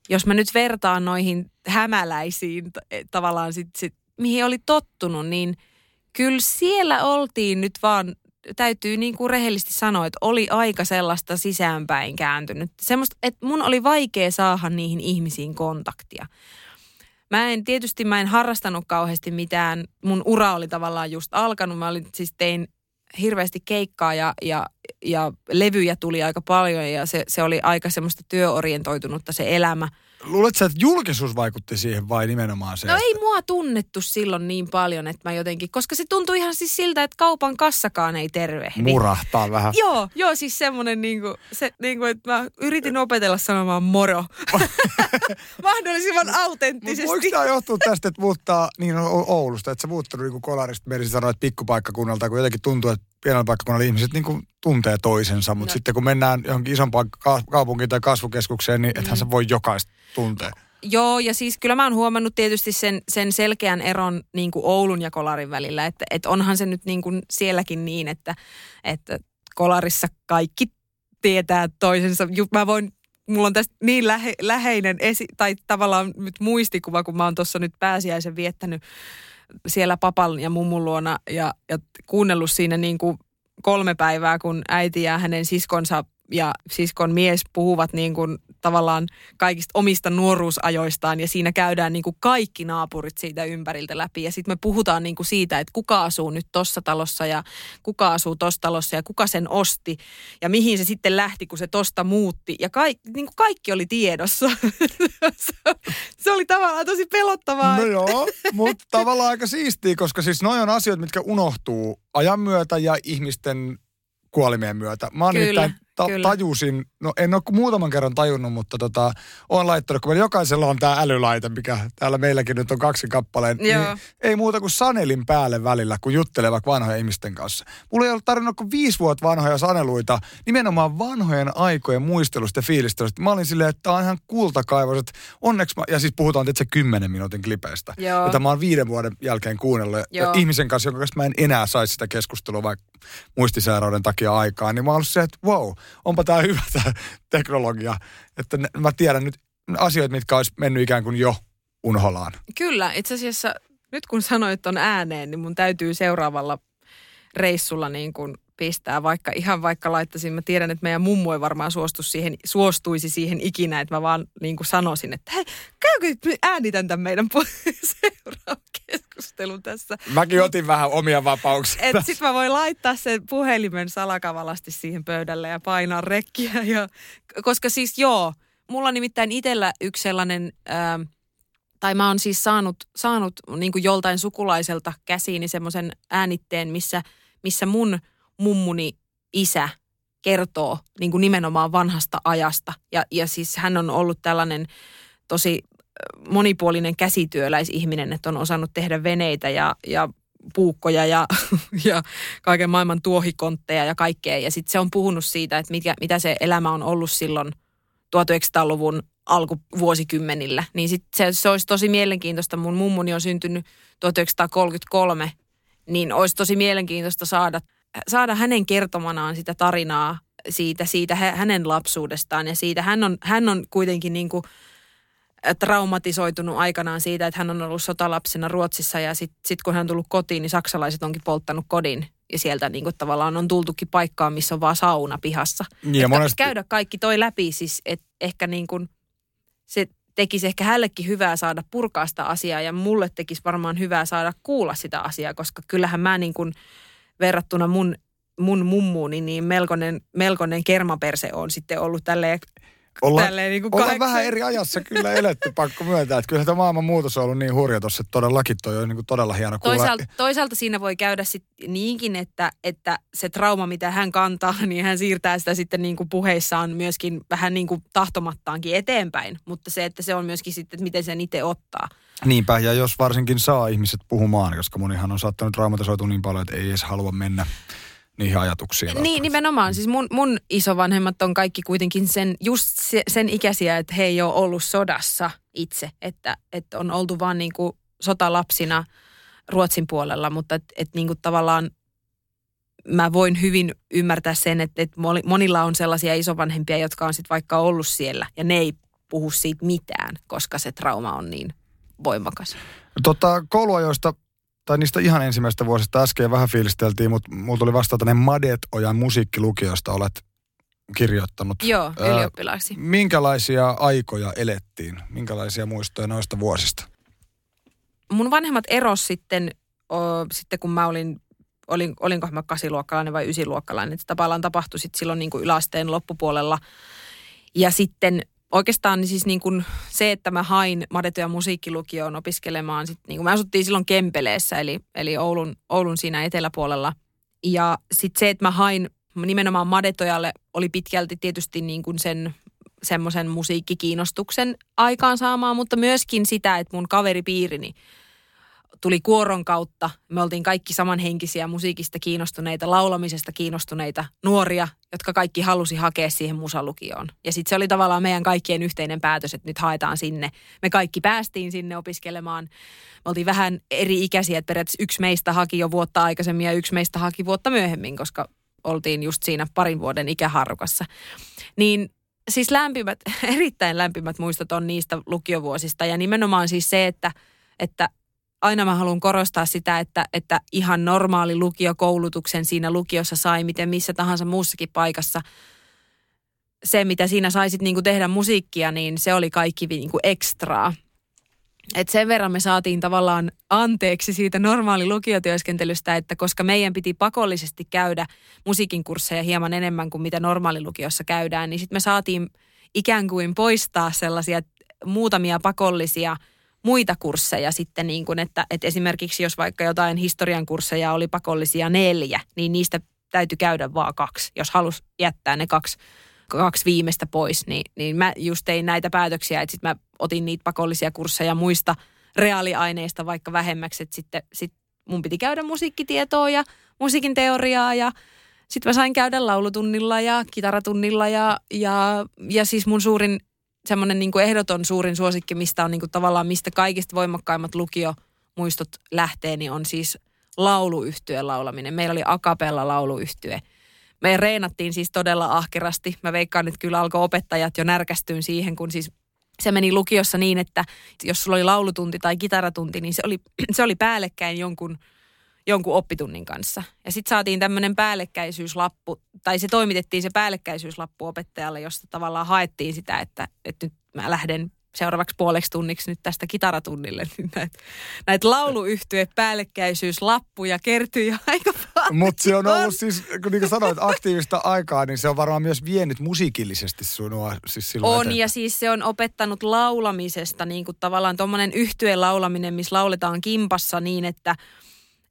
[SPEAKER 2] jos mä nyt vertaan noihin hämäläisiin tavallaan sit, sit, mihin oli tottunut, niin kyllä siellä oltiin nyt vaan täytyy niin kuin rehellisesti sanoa, että oli aika sellaista sisäänpäin kääntynyt. Semmoista, että mun oli vaikea saada niihin ihmisiin kontaktia. Mä en, tietysti mä en harrastanut kauheasti mitään. Mun ura oli tavallaan just alkanut. Mä olin, siis tein hirveästi keikkaa ja, ja, ja levyjä tuli aika paljon ja se, se oli aika semmoista työorientoitunutta se elämä –
[SPEAKER 1] Luuletko että julkisuus vaikutti siihen vai nimenomaan se?
[SPEAKER 2] No ei mua tunnettu silloin niin paljon, että mä jotenkin, koska se tuntui ihan siis siltä, että kaupan kassakaan ei tervehdi.
[SPEAKER 1] Murahtaa vähän.
[SPEAKER 2] Joo, joo siis semmoinen niinku, se, niinku, että mä yritin opetella sanomaan moro. <laughs> Mahdollisimman autenttisesti.
[SPEAKER 1] voiko tämä johtua tästä, että muuttaa niin Oulusta, että sä muuttanut niin kolarista, Merisi sanoi, että pikkupaikkakunnalta, kun jotenkin tuntuu, että pienellä paikkakunnalla ihmiset niin kuin tuntee toisensa, mutta no. sitten kun mennään johonkin isompaan kaupunkiin tai kasvukeskukseen, niin ethän mm. se voi jokaista tuntea.
[SPEAKER 2] Joo, ja siis kyllä mä oon huomannut tietysti sen, sen selkeän eron niin kuin Oulun ja Kolarin välillä, että, että onhan se nyt niin kuin sielläkin niin, että, että Kolarissa kaikki tietää toisensa. Mä voin mulla on tästä niin lähe, läheinen esi- tai tavallaan nyt muistikuva, kun mä oon tuossa nyt pääsiäisen viettänyt siellä papan ja mummun luona ja, ja kuunnellut siinä niin kuin kolme päivää, kun äiti ja hänen siskonsa ja siskon mies puhuvat niin kuin tavallaan kaikista omista nuoruusajoistaan ja siinä käydään niin kuin kaikki naapurit siitä ympäriltä läpi. Ja sitten me puhutaan niin kuin siitä, että kuka asuu nyt tuossa talossa ja kuka asuu tuossa talossa ja kuka sen osti ja mihin se sitten lähti, kun se tosta muutti. Ja kaikki, niin kuin kaikki oli tiedossa. <laughs> se oli tavallaan tosi pelottavaa.
[SPEAKER 1] No joo, <laughs> mutta tavallaan aika siistiä, koska siis noin on asioita, mitkä unohtuu ajan myötä ja ihmisten kuolimien myötä. Mä oon Kyllä ta- tajusin, no en ole muutaman kerran tajunnut, mutta tota, olen laittanut, kun jokaisella on tämä älylaite, mikä täällä meilläkin nyt on kaksi kappaleen, niin ei muuta kuin sanelin päälle välillä, kun juttelee vaikka vanhojen ihmisten kanssa. Mulla ei ollut tarvinnut kuin viisi vuotta vanhoja saneluita, nimenomaan vanhojen aikojen muistelusta ja fiilistelystä. Mä olin silleen, että tämä on ihan kultakaivos, että onneksi mä, ja siis puhutaan tietysti kymmenen minuutin klipeistä, Joo. jota mä oon viiden vuoden jälkeen kuunnellut. Ja ihmisen kanssa, jonka kanssa mä en enää saisi sitä keskustelua vaikka muistisairauden takia aikaa, niin mä oon se, että wow, onpa tämä hyvä tämä teknologia. Että mä tiedän nyt asioita, mitkä olisi mennyt ikään kuin jo unholaan.
[SPEAKER 2] Kyllä, itse asiassa nyt kun sanoit on ääneen, niin mun täytyy seuraavalla reissulla niin kuin pistää, vaikka ihan vaikka laittaisin, mä tiedän, että meidän mummu ei varmaan suostu siihen, suostuisi siihen ikinä, että mä vaan niin kuin sanoisin, että hei, käykö äänitän tämän meidän <laughs> seuraavan keskustelun tässä.
[SPEAKER 1] Mäkin otin vähän omia vapauksia.
[SPEAKER 2] Sitten mä voin laittaa sen puhelimen salakavalasti siihen pöydälle ja painaa rekkiä. Ja, koska siis joo, mulla on nimittäin itsellä yksi sellainen... Ää, tai mä oon siis saanut, saanut niin joltain sukulaiselta käsiini semmoisen äänitteen, missä, missä mun mummuni isä kertoo niin kuin nimenomaan vanhasta ajasta. Ja, ja siis hän on ollut tällainen tosi monipuolinen käsityöläisihminen, että on osannut tehdä veneitä ja, ja puukkoja ja, <laughs> ja kaiken maailman tuohikontteja ja kaikkea. Ja sitten se on puhunut siitä, että mikä, mitä se elämä on ollut silloin 1900-luvun alkuvuosikymmenillä. Niin sit se, se olisi tosi mielenkiintoista. Mun mummuni on syntynyt 1933, niin olisi tosi mielenkiintoista saada, saada hänen kertomanaan sitä tarinaa siitä, siitä hänen lapsuudestaan. Ja siitä hän on, hän on kuitenkin niin kuin – traumatisoitunut aikanaan siitä, että hän on ollut sotalapsena Ruotsissa ja sitten sit kun hän on tullut kotiin, niin saksalaiset onkin polttanut kodin. Ja sieltä niin kuin tavallaan on tultukin paikkaan, missä on vaan sauna pihassa. Niin ja monesti... Käydä kaikki toi läpi, siis että ehkä niin kuin se tekisi ehkä hänellekin hyvää saada purkaa sitä asiaa ja mulle tekisi varmaan hyvää saada kuulla sitä asiaa, koska kyllähän mä niin kuin verrattuna mun, mun mummuuni, niin melkoinen, melkoinen kermaperse on sitten ollut tälleen
[SPEAKER 1] Ollaan,
[SPEAKER 2] Tälleen niin kuin
[SPEAKER 1] ollaan
[SPEAKER 2] kahdeksan-
[SPEAKER 1] vähän eri ajassa kyllä eletty, pakko myöntää. Että kyllä tämä maailman muutos on ollut niin hurja tuossa, että todellakin toi on niin kuin todella hieno kuulla.
[SPEAKER 2] Toisaalta, toisaalta siinä voi käydä sit niinkin, että, että se trauma, mitä hän kantaa, <laughs> niin hän siirtää sitä sitten niin kuin puheissaan myöskin vähän niin kuin tahtomattaankin eteenpäin. Mutta se, että se on myöskin sitten, että miten sen itse ottaa.
[SPEAKER 1] Niinpä, ja jos varsinkin saa ihmiset puhumaan, koska monihan on saattanut traumatisoitua niin paljon, että ei edes halua mennä niihin ajatuksiin.
[SPEAKER 2] Niin,
[SPEAKER 1] välttämättä.
[SPEAKER 2] nimenomaan. Siis mun, mun isovanhemmat on kaikki kuitenkin sen, just se, sen ikäisiä, että he ei ole ollut sodassa itse. Että, että on oltu vaan niin kuin sotalapsina Ruotsin puolella, mutta että et niin kuin tavallaan mä voin hyvin ymmärtää sen, että, että moni- monilla on sellaisia isovanhempia, jotka on sitten vaikka ollut siellä ja ne ei puhu siitä mitään, koska se trauma on niin voimakas.
[SPEAKER 1] Tota, kouluajoista tai niistä ihan ensimmäistä vuosista äsken vähän fiilisteltiin, mutta mulla tuli vastaan tänne Madet Ojan musiikkilukiosta olet kirjoittanut.
[SPEAKER 2] Joo, ylioppilaaksi.
[SPEAKER 1] Minkälaisia aikoja elettiin? Minkälaisia muistoja noista vuosista?
[SPEAKER 2] mun vanhemmat eros sitten, o, sitten kun mä olin, olin olinko mä kasiluokkalainen vai ysiluokkalainen. Se tavallaan tapahtui sitten silloin niin kuin yläasteen loppupuolella. Ja sitten oikeastaan niin siis niin kuin se, että mä hain ja musiikkilukioon opiskelemaan. Sit niin kuin me asuttiin silloin Kempeleessä, eli, eli Oulun, Oulun siinä eteläpuolella. Ja sitten se, että mä hain nimenomaan Madetojalle, oli pitkälti tietysti niin kuin sen semmoisen musiikkikiinnostuksen aikaansaamaan, mutta myöskin sitä, että mun kaveripiirini tuli kuoron kautta. Me oltiin kaikki samanhenkisiä musiikista kiinnostuneita, laulamisesta kiinnostuneita nuoria, jotka kaikki halusi hakea siihen musalukioon. Ja sitten se oli tavallaan meidän kaikkien yhteinen päätös, että nyt haetaan sinne. Me kaikki päästiin sinne opiskelemaan. Me oltiin vähän eri ikäisiä, että periaatteessa yksi meistä haki jo vuotta aikaisemmin ja yksi meistä haki vuotta myöhemmin, koska oltiin just siinä parin vuoden ikäharukassa. Niin siis lämpimät, <laughs> erittäin lämpimät muistot on niistä lukiovuosista ja nimenomaan siis se, että, että aina mä haluan korostaa sitä, että, että ihan normaali lukiokoulutuksen siinä lukiossa sai, miten missä tahansa muussakin paikassa. Se, mitä siinä saisit niin kuin tehdä musiikkia, niin se oli kaikki niin kuin ekstraa. Et sen verran me saatiin tavallaan anteeksi siitä normaali lukiotyöskentelystä, että koska meidän piti pakollisesti käydä musiikin kursseja hieman enemmän kuin mitä normaalilukiossa käydään, niin sitten me saatiin ikään kuin poistaa sellaisia muutamia pakollisia muita kursseja sitten niin kuin, että, että esimerkiksi jos vaikka jotain historian kursseja oli pakollisia neljä, niin niistä täytyy käydä vaan kaksi. Jos halus jättää ne kaksi, kaksi viimeistä pois, niin, niin mä just tein näitä päätöksiä, että sitten mä otin niitä pakollisia kursseja muista reaaliaineista vaikka vähemmäksi, että sitten sit mun piti käydä musiikkitietoa ja musiikin teoriaa ja sitten mä sain käydä laulutunnilla ja kitaratunnilla ja, ja, ja siis mun suurin semmoinen niin kuin ehdoton suurin suosikki, mistä on niin kuin tavallaan mistä kaikista voimakkaimmat lukiomuistot lähtee, niin on siis lauluyhtyeen laulaminen. Meillä oli akapella lauluyhtye. Me reenattiin siis todella ahkerasti. Mä veikkaan, että kyllä alkoi opettajat jo närkästyä siihen, kun siis se meni lukiossa niin, että jos sulla oli laulutunti tai kitaratunti, niin se oli, <clears throat> se oli päällekkäin jonkun, jonkun oppitunnin kanssa. Ja sitten saatiin tämmöinen päällekkäisyyslappu, tai se toimitettiin se päällekkäisyyslappu opettajalle, josta tavallaan haettiin sitä, että, että nyt mä lähden seuraavaksi puoleksi tunniksi nyt tästä kitaratunnille. <laughs> Niin näitä, näitä lauluyhtyö päällekkäisyyslappuja kertyi jo aika paljon.
[SPEAKER 1] Mutta se on ollut <laughs> siis, kun niin kuin sanoit, aktiivista aikaa, niin se on varmaan myös vienyt musiikillisesti sinua siis silloin
[SPEAKER 2] On
[SPEAKER 1] eteenpäin.
[SPEAKER 2] ja siis se on opettanut laulamisesta niin kuin tavallaan tuommoinen yhtyeen laulaminen, missä lauletaan kimpassa niin, että,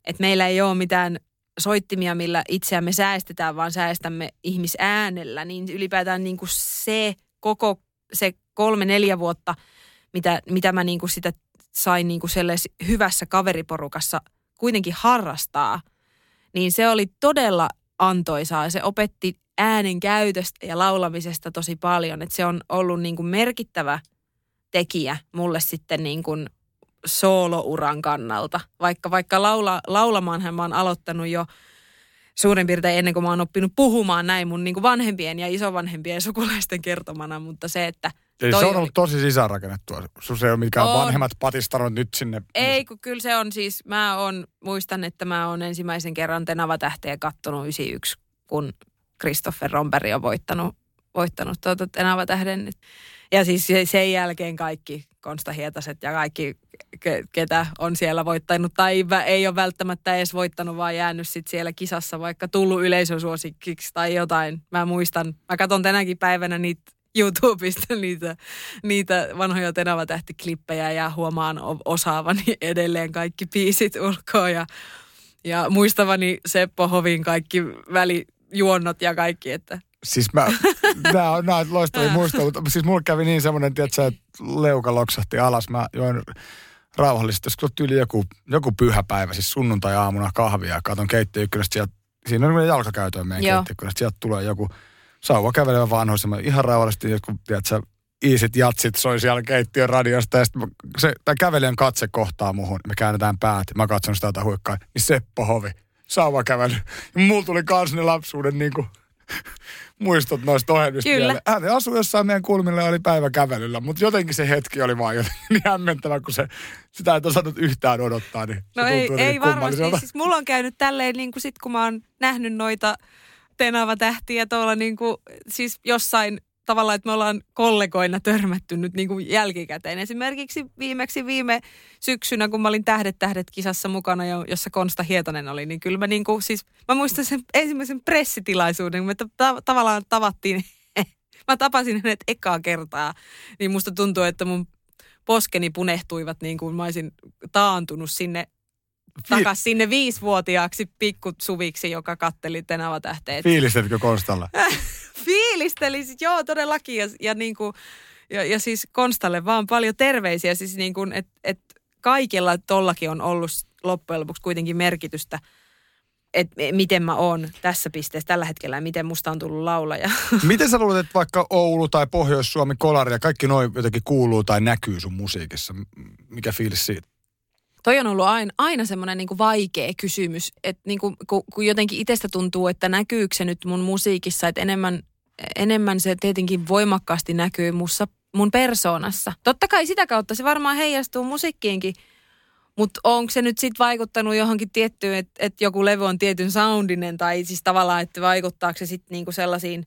[SPEAKER 2] että meillä ei ole mitään soittimia, millä itseämme säästetään, vaan säästämme ihmisäänellä, niin ylipäätään niin kuin se koko se kolme-neljä vuotta, mitä, mitä mä niin kuin sitä sain niin kuin hyvässä kaveriporukassa kuitenkin harrastaa, niin se oli todella antoisaa. Se opetti äänen käytöstä ja laulamisesta tosi paljon. Että se on ollut niin kuin merkittävä tekijä mulle sitten niin kuin soolouran kannalta. Vaikka, vaikka laula, laulamaanhan mä oon aloittanut jo suurin piirtein ennen kuin mä oon oppinut puhumaan näin mun niin kuin vanhempien ja isovanhempien ja sukulaisten kertomana, mutta se, että
[SPEAKER 1] Eli
[SPEAKER 2] toi
[SPEAKER 1] se on ollut tosi sisäänrakennettua. Se ei ole mikään
[SPEAKER 2] On.
[SPEAKER 1] vanhemmat patistanut nyt sinne.
[SPEAKER 2] Ei, kun kyllä se on siis, mä on, muistan, että mä oon ensimmäisen kerran Tenava-tähteä kattonut 91, kun Christopher Romberi on voittanut, voittanut tuota Tenava-tähden. Ja siis se- sen jälkeen kaikki Konsta Hietaset ja kaikki, ke, ketä on siellä voittanut tai ei ole välttämättä edes voittanut, vaan jäänyt sit siellä kisassa vaikka tullut yleisösuosikkiksi tai jotain. Mä muistan, mä katson tänäkin päivänä niitä YouTubesta <laughs> niitä, niitä vanhoja tähtiklippejä ja huomaan osaavani edelleen kaikki biisit ulkoa ja, ja muistavani Seppo Hovin kaikki välijuonnot ja kaikki, että
[SPEAKER 1] Siis mä, <laughs> nämä on, nämä on loistavia muistoja, mutta siis mulla kävi niin semmoinen, tiedätkö, että leuka loksahti alas. Mä join rauhallisesti, jos tyyli joku, joku pyhäpäivä, siis sunnuntai-aamuna kahvia ja katon keittiöykkönestä sieltä, siinä on jalkakäytöön meidän keittiöykkönestä, sieltä tulee joku sauva kävelevä vanhois, ihan rauhallisesti joku, tiedätkö, iisit jatsit soi siellä keittiön radiosta ja sitten se, tämä kävelijän katse kohtaa muhun, me käännetään päät, mä katson sitä huikkaa, niin Seppo Hovi, sauva kävely. Ja mulla tuli kans ne lapsuuden niin kuin, <laughs> muistot noista ohjelmista
[SPEAKER 2] Kyllä. Vielä.
[SPEAKER 1] Hän asui jossain meidän kulmilla ja oli päiväkävelyllä, mutta jotenkin se hetki oli vaan jotenkin <laughs> niin hämmentävä, kun se, sitä ei osannut yhtään odottaa. Niin
[SPEAKER 2] no ei, ei varmasti. Siis mulla on käynyt tälleen, niin kuin sit kun mä oon nähnyt noita Tenava tähtiä tuolla niin kuin, siis jossain tavallaan, että me ollaan kollegoina törmätty nyt niin kuin jälkikäteen. Esimerkiksi viimeksi viime syksynä, kun mä olin Tähdet tähdet kisassa mukana, jossa Konsta Hietonen oli, niin kyllä mä niin kuin, siis, mä muistan sen ensimmäisen pressitilaisuuden, kun me ta- tavallaan tavattiin, <laughs> mä tapasin hänet ekaa kertaa, niin musta tuntuu, että mun poskeni punehtuivat niin kuin mä olisin taantunut sinne takas sinne viisivuotiaaksi pikkusuviksi, joka katteli Tenava tähteet.
[SPEAKER 1] Fiilistelitkö Konstalla? <laughs>
[SPEAKER 2] Fiilistelisin, joo todellakin. Ja, ja, niin kuin, ja, ja siis Konstalle vaan paljon terveisiä. Siis niin kuin, että et kaikilla tollakin on ollut loppujen lopuksi kuitenkin merkitystä että miten mä oon tässä pisteessä tällä hetkellä ja miten musta on tullut laulaja. <laughs>
[SPEAKER 1] Miten sä luulet, että vaikka Oulu tai Pohjois-Suomi, Kolari ja kaikki noin jotenkin kuuluu tai näkyy sun musiikissa? Mikä fiilis siitä?
[SPEAKER 2] Toi on ollut aina, aina semmoinen niin vaikea kysymys, että niin kuin, kun, kun jotenkin itsestä tuntuu, että näkyykö se nyt mun musiikissa, että enemmän, enemmän se tietenkin voimakkaasti näkyy mussa, mun persoonassa. Totta kai sitä kautta se varmaan heijastuu musiikkiinkin, mutta onko se nyt sitten vaikuttanut johonkin tiettyyn, että et joku levy on tietyn soundinen tai siis tavallaan, että vaikuttaako se sitten niinku sellaisiin,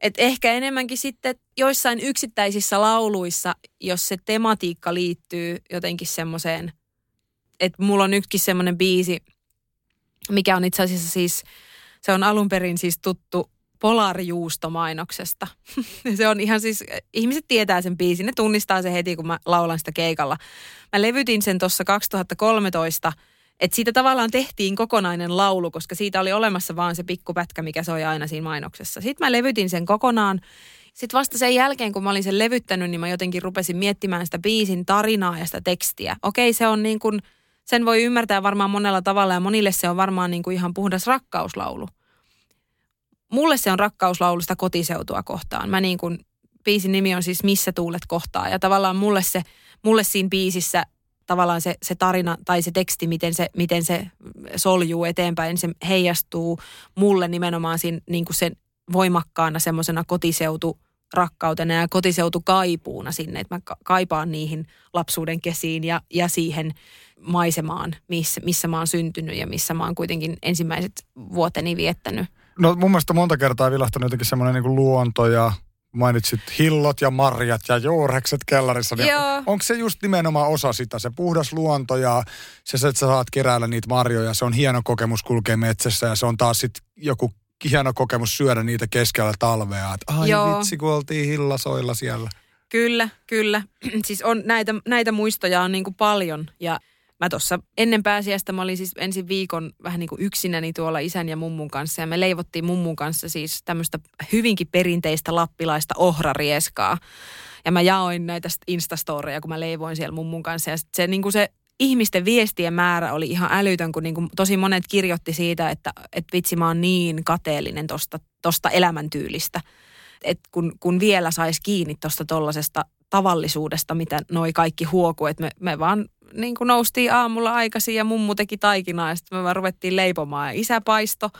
[SPEAKER 2] että ehkä enemmänkin sitten joissain yksittäisissä lauluissa, jos se tematiikka liittyy jotenkin semmoiseen että mulla on nytkin semmoinen biisi, mikä on itse asiassa siis, se on alun perin siis tuttu Polarjuusto-mainoksesta. <laughs> se on ihan siis, ihmiset tietää sen biisin, ne tunnistaa sen heti, kun mä laulan sitä keikalla. Mä levytin sen tuossa 2013, että siitä tavallaan tehtiin kokonainen laulu, koska siitä oli olemassa vaan se pikkupätkä, mikä soi aina siinä mainoksessa. Sitten mä levytin sen kokonaan. Sitten vasta sen jälkeen, kun mä olin sen levyttänyt, niin mä jotenkin rupesin miettimään sitä biisin tarinaa ja sitä tekstiä. Okei, se on niin kuin – sen voi ymmärtää varmaan monella tavalla ja monille se on varmaan niin kuin ihan puhdas rakkauslaulu. Mulle se on rakkauslaulusta kotiseutua kohtaan. Mä niin kuin, biisin nimi on siis Missä tuulet kohtaa ja tavallaan mulle se, mulle siinä biisissä tavallaan se, se tarina tai se teksti, miten se, miten se soljuu eteenpäin, se heijastuu mulle nimenomaan siinä, niin kuin sen voimakkaana semmoisena kotiseutu rakkautena ja kotiseutu kaipuuna sinne, että mä kaipaan niihin lapsuuden kesiin ja, ja siihen maisemaan, missä, missä mä oon syntynyt ja missä mä oon kuitenkin ensimmäiset vuoteni viettänyt.
[SPEAKER 1] No mun mielestä monta kertaa vilahtanut jotenkin semmoinen niin luonto ja mainitsit hillot ja marjat ja juurekset kellarissa. Niin onko se just nimenomaan osa sitä, se puhdas luonto ja se, että sä saat keräällä niitä marjoja, se on hieno kokemus kulkea metsässä ja se on taas sitten joku hieno kokemus syödä niitä keskellä talvea. Että ai Joo. vitsi, kun oltiin hillasoilla siellä.
[SPEAKER 2] Kyllä, kyllä. <clears throat> siis on näitä, näitä muistoja on niin kuin paljon ja mä tuossa ennen pääsiäistä mä olin siis ensin viikon vähän niin kuin yksinäni tuolla isän ja mummun kanssa ja me leivottiin mummun kanssa siis tämmöistä hyvinkin perinteistä lappilaista ohrarieskaa. Ja mä jaoin näitä instastoreja, kun mä leivoin siellä mummun kanssa ja se niin kuin se ihmisten viestien määrä oli ihan älytön, kun niin kuin tosi monet kirjoitti siitä, että, että vitsi mä oon niin kateellinen tosta, tosta elämäntyylistä. Että kun, kun vielä saisi kiinni tuosta tollasesta tavallisuudesta, mitä noi kaikki huoku, että me, me vaan niin kuin noustiin aamulla aikaisin ja mummu teki taikinaa ja sitten me vaan ruvettiin leipomaan ja isä paisto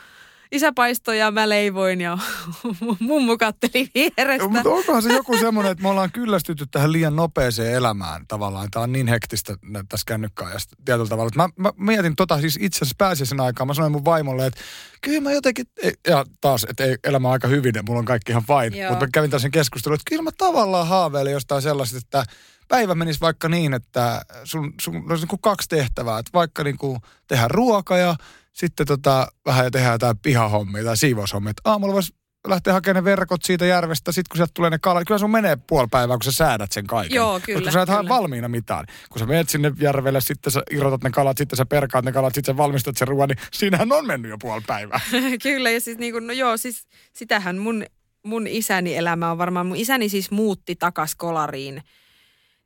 [SPEAKER 2] isä paistoi ja mä leivoin ja <laughs> mummu katteli vierestä.
[SPEAKER 1] Mutta onkohan se joku semmoinen, että me ollaan kyllästytty tähän liian nopeeseen elämään tavallaan. Tämä on niin hektistä tässä kännykkäajasta tietyllä tavalla. Mä, mä mietin tota siis itse asiassa pääsiäisen aikaa. Mä sanoin mun vaimolle, että kyllä mä jotenkin, ja taas, että ei elämä on aika hyvin, mulla on kaikki ihan fine. Mutta mä kävin tässä keskustelun, että kyllä mä tavallaan haaveilin jostain sellaisesta, että päivä menisi vaikka niin, että sun, sun olisi niin kuin kaksi tehtävää. Että vaikka niin kuin tehdä ruoka ja sitten tota, vähän jo tehdään jotain pihahommia tai siivoushommia. Aamulla voisi lähtee hakemaan ne verkot siitä järvestä, sitten kun sieltä tulee ne kalat, kyllä sun menee puoli päivää, kun sä säädät sen kaiken.
[SPEAKER 2] Joo, kyllä,
[SPEAKER 1] Koska sä et hae valmiina mitään. Kun sä menet sinne järvelle, sitten sä irrotat ne kalat, sitten sä perkaat ne kalat, sitten sä valmistat sen ruoan, niin siinähän on mennyt jo puoli päivää. <laughs>
[SPEAKER 2] Kyllä, ja siis niin kuin, no joo, siis sitähän mun, mun isäni elämä on varmaan. Mun isäni siis muutti takas kolariin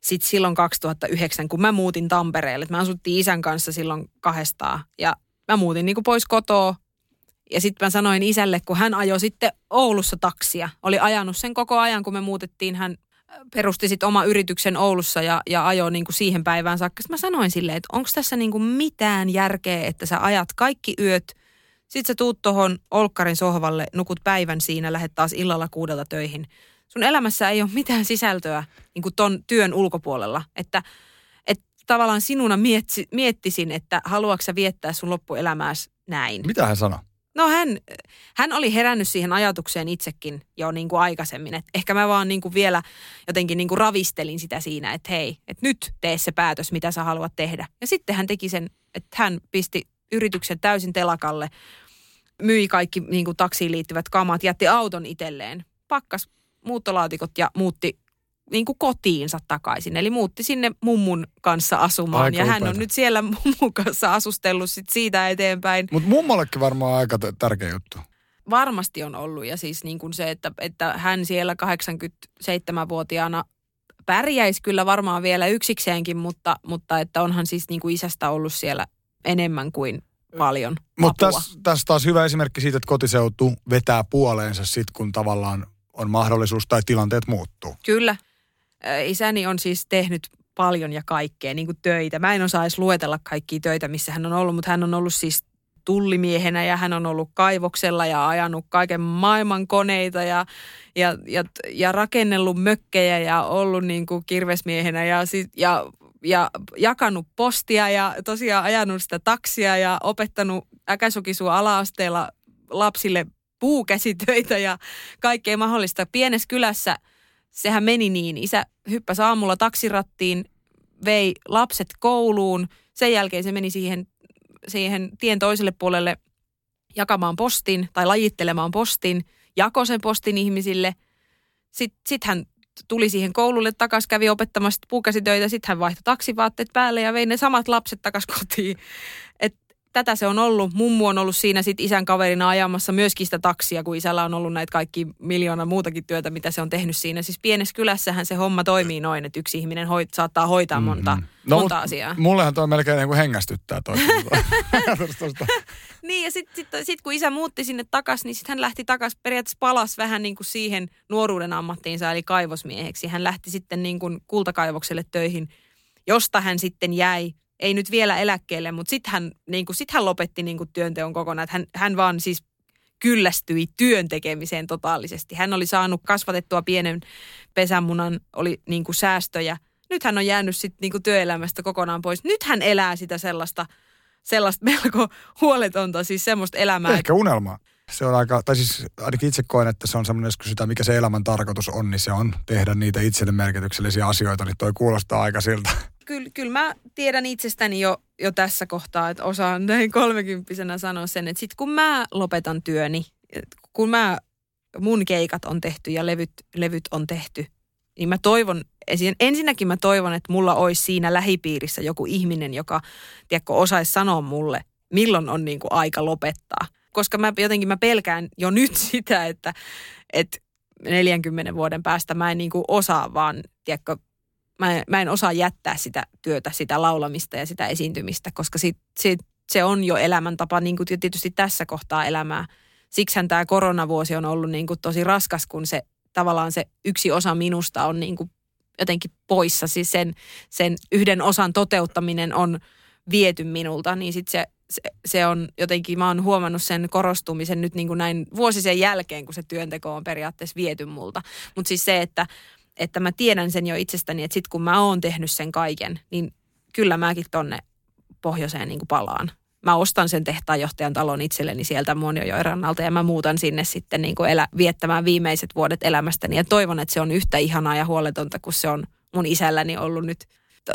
[SPEAKER 2] sitten silloin 2009, kun mä muutin Tampereelle. Mä asuttiin isän kanssa silloin kahdestaan ja mä muutin niin kuin pois kotoa. Ja sitten mä sanoin isälle, kun hän ajoi sitten Oulussa taksia. Oli ajanut sen koko ajan, kun me muutettiin. Hän perusti sitten oma yrityksen Oulussa ja, ja ajoi niin kuin siihen päivään saakka. Sitten mä sanoin silleen, että onko tässä niin kuin mitään järkeä, että sä ajat kaikki yöt. Sitten sä tuut tuohon Olkkarin sohvalle, nukut päivän siinä, lähdet taas illalla kuudelta töihin. Sun elämässä ei ole mitään sisältöä niin kuin ton työn ulkopuolella. Että, että tavallaan sinuna mietsi, miettisin, että haluatko sä viettää sun loppuelämääsi näin.
[SPEAKER 1] Mitä hän sanoi?
[SPEAKER 2] No hän, hän oli herännyt siihen ajatukseen itsekin jo niin kuin aikaisemmin. Et ehkä mä vaan niin kuin vielä jotenkin niin kuin ravistelin sitä siinä, että hei, että nyt tee se päätös, mitä sä haluat tehdä. Ja sitten hän teki sen, että hän pisti yrityksen täysin telakalle, myi kaikki niin kuin taksiin liittyvät kamat, jätti auton itselleen, pakkas muuttolaatikot ja muutti niin kuin kotiinsa takaisin. Eli muutti sinne mummun kanssa asumaan.
[SPEAKER 1] Aika
[SPEAKER 2] ja hän on nyt siellä mummun kanssa asustellut sit siitä eteenpäin.
[SPEAKER 1] Mutta mummollekin varmaan aika tärkeä juttu.
[SPEAKER 2] varmasti on ollut. Ja siis niin kuin se, että, että hän siellä 87-vuotiaana pärjäisi kyllä varmaan vielä yksikseenkin, mutta, mutta että onhan siis niin kuin isästä ollut siellä enemmän kuin paljon
[SPEAKER 1] Mutta tässä täs taas hyvä esimerkki siitä, että kotiseutu vetää puoleensa sit, kun tavallaan on mahdollisuus tai tilanteet muuttuu.
[SPEAKER 2] Kyllä. Isäni on siis tehnyt paljon ja kaikkea, niin kuin töitä. Mä en osaa edes luetella kaikkia töitä, missä hän on ollut, mutta hän on ollut siis tullimiehenä ja hän on ollut kaivoksella ja ajanut kaiken maailman koneita ja, ja, ja, ja rakennellut mökkejä ja ollut niin kuin kirvesmiehenä ja, ja, ja jakanut postia ja tosiaan ajanut sitä taksia ja opettanut Äkäsokisua ala-asteella lapsille puukäsitöitä ja kaikkea mahdollista. Pienessä kylässä sehän meni niin. Isä hyppäsi aamulla taksirattiin, vei lapset kouluun. Sen jälkeen se meni siihen, siihen tien toiselle puolelle jakamaan postin tai lajittelemaan postin, jakoi sen postin ihmisille. Sitten sit hän tuli siihen koululle takaisin, kävi opettamassa puukäsitöitä, sitten hän vaihtoi taksivaatteet päälle ja vei ne samat lapset takaisin kotiin. Tätä se on ollut. Mummu on ollut siinä sit isän kaverina ajamassa myöskin sitä taksia, kun isällä on ollut näitä kaikki miljoona muutakin työtä, mitä se on tehnyt siinä. Siis pienessä kylässähän se homma toimii noin, että yksi ihminen hoit, saattaa hoitaa monta, mm-hmm.
[SPEAKER 1] No,
[SPEAKER 2] monta asiaa.
[SPEAKER 1] Mullehan toi melkein niin kuin hengästyttää toi. <laughs> <laughs>
[SPEAKER 2] Niin ja sitten sit, sit, kun isä muutti sinne takas, niin sitten hän lähti takas, periaatteessa palas vähän niin kuin siihen nuoruuden ammattiinsa, eli kaivosmieheksi. Hän lähti sitten niin kuin kultakaivokselle töihin, josta hän sitten jäi, ei nyt vielä eläkkeelle, mutta sitten hän, niin kuin, sit hän lopetti niin kuin työnteon kokonaan. Että hän, hän vaan siis kyllästyi työn tekemiseen totaalisesti. Hän oli saanut kasvatettua pienen pesämunan, oli niin kuin säästöjä. Nyt hän on jäänyt sitten niin kuin työelämästä kokonaan pois. Nyt hän elää sitä sellaista, sellaista melko huoletonta, siis semmoista elämää.
[SPEAKER 1] Ehkä unelma. Se on aika, tai siis ainakin itse koen, että se on semmoinen, jos kysytään, mikä se elämän tarkoitus on, niin se on tehdä niitä itselle merkityksellisiä asioita, niin toi kuulostaa aika siltä.
[SPEAKER 2] Kyllä, kyllä mä tiedän itsestäni jo, jo tässä kohtaa, että osaan näin kolmekymppisenä sanoa sen, että sit kun mä lopetan työni, kun mä, mun keikat on tehty ja levyt, levyt on tehty, niin mä toivon, ensin- ensinnäkin mä toivon, että mulla olisi siinä lähipiirissä joku ihminen, joka, tiedätkö, osaisi sanoa mulle, milloin on niin kuin aika lopettaa. Koska mä jotenkin mä pelkään jo nyt <laughs> sitä, että, että 40 vuoden päästä mä en niin kuin osaa vaan, tiedätkö, mä, mä en osaa jättää sitä työtä, sitä laulamista ja sitä esiintymistä, koska sit, sit, se on jo elämäntapa niin kuin tietysti tässä kohtaa elämää. Siksihän tämä koronavuosi on ollut niin kuin tosi raskas, kun se tavallaan se yksi osa minusta on niin kuin jotenkin poissa. Siis sen, sen yhden osan toteuttaminen on viety minulta, niin sitten se, se, se on jotenkin, mä oon huomannut sen korostumisen nyt niin kuin näin vuosi sen jälkeen, kun se työnteko on periaatteessa viety multa. Mutta siis se, että, että mä tiedän sen jo itsestäni, että sit kun mä oon tehnyt sen kaiken, niin kyllä mäkin tonne pohjoiseen niin kuin palaan. Mä ostan sen tehtaanjohtajan talon itselleni sieltä Muoniojoen rannalta ja mä muutan sinne sitten niin kuin elä, viettämään viimeiset vuodet elämästäni. Ja toivon, että se on yhtä ihanaa ja huoletonta kuin se on mun isälläni ollut nyt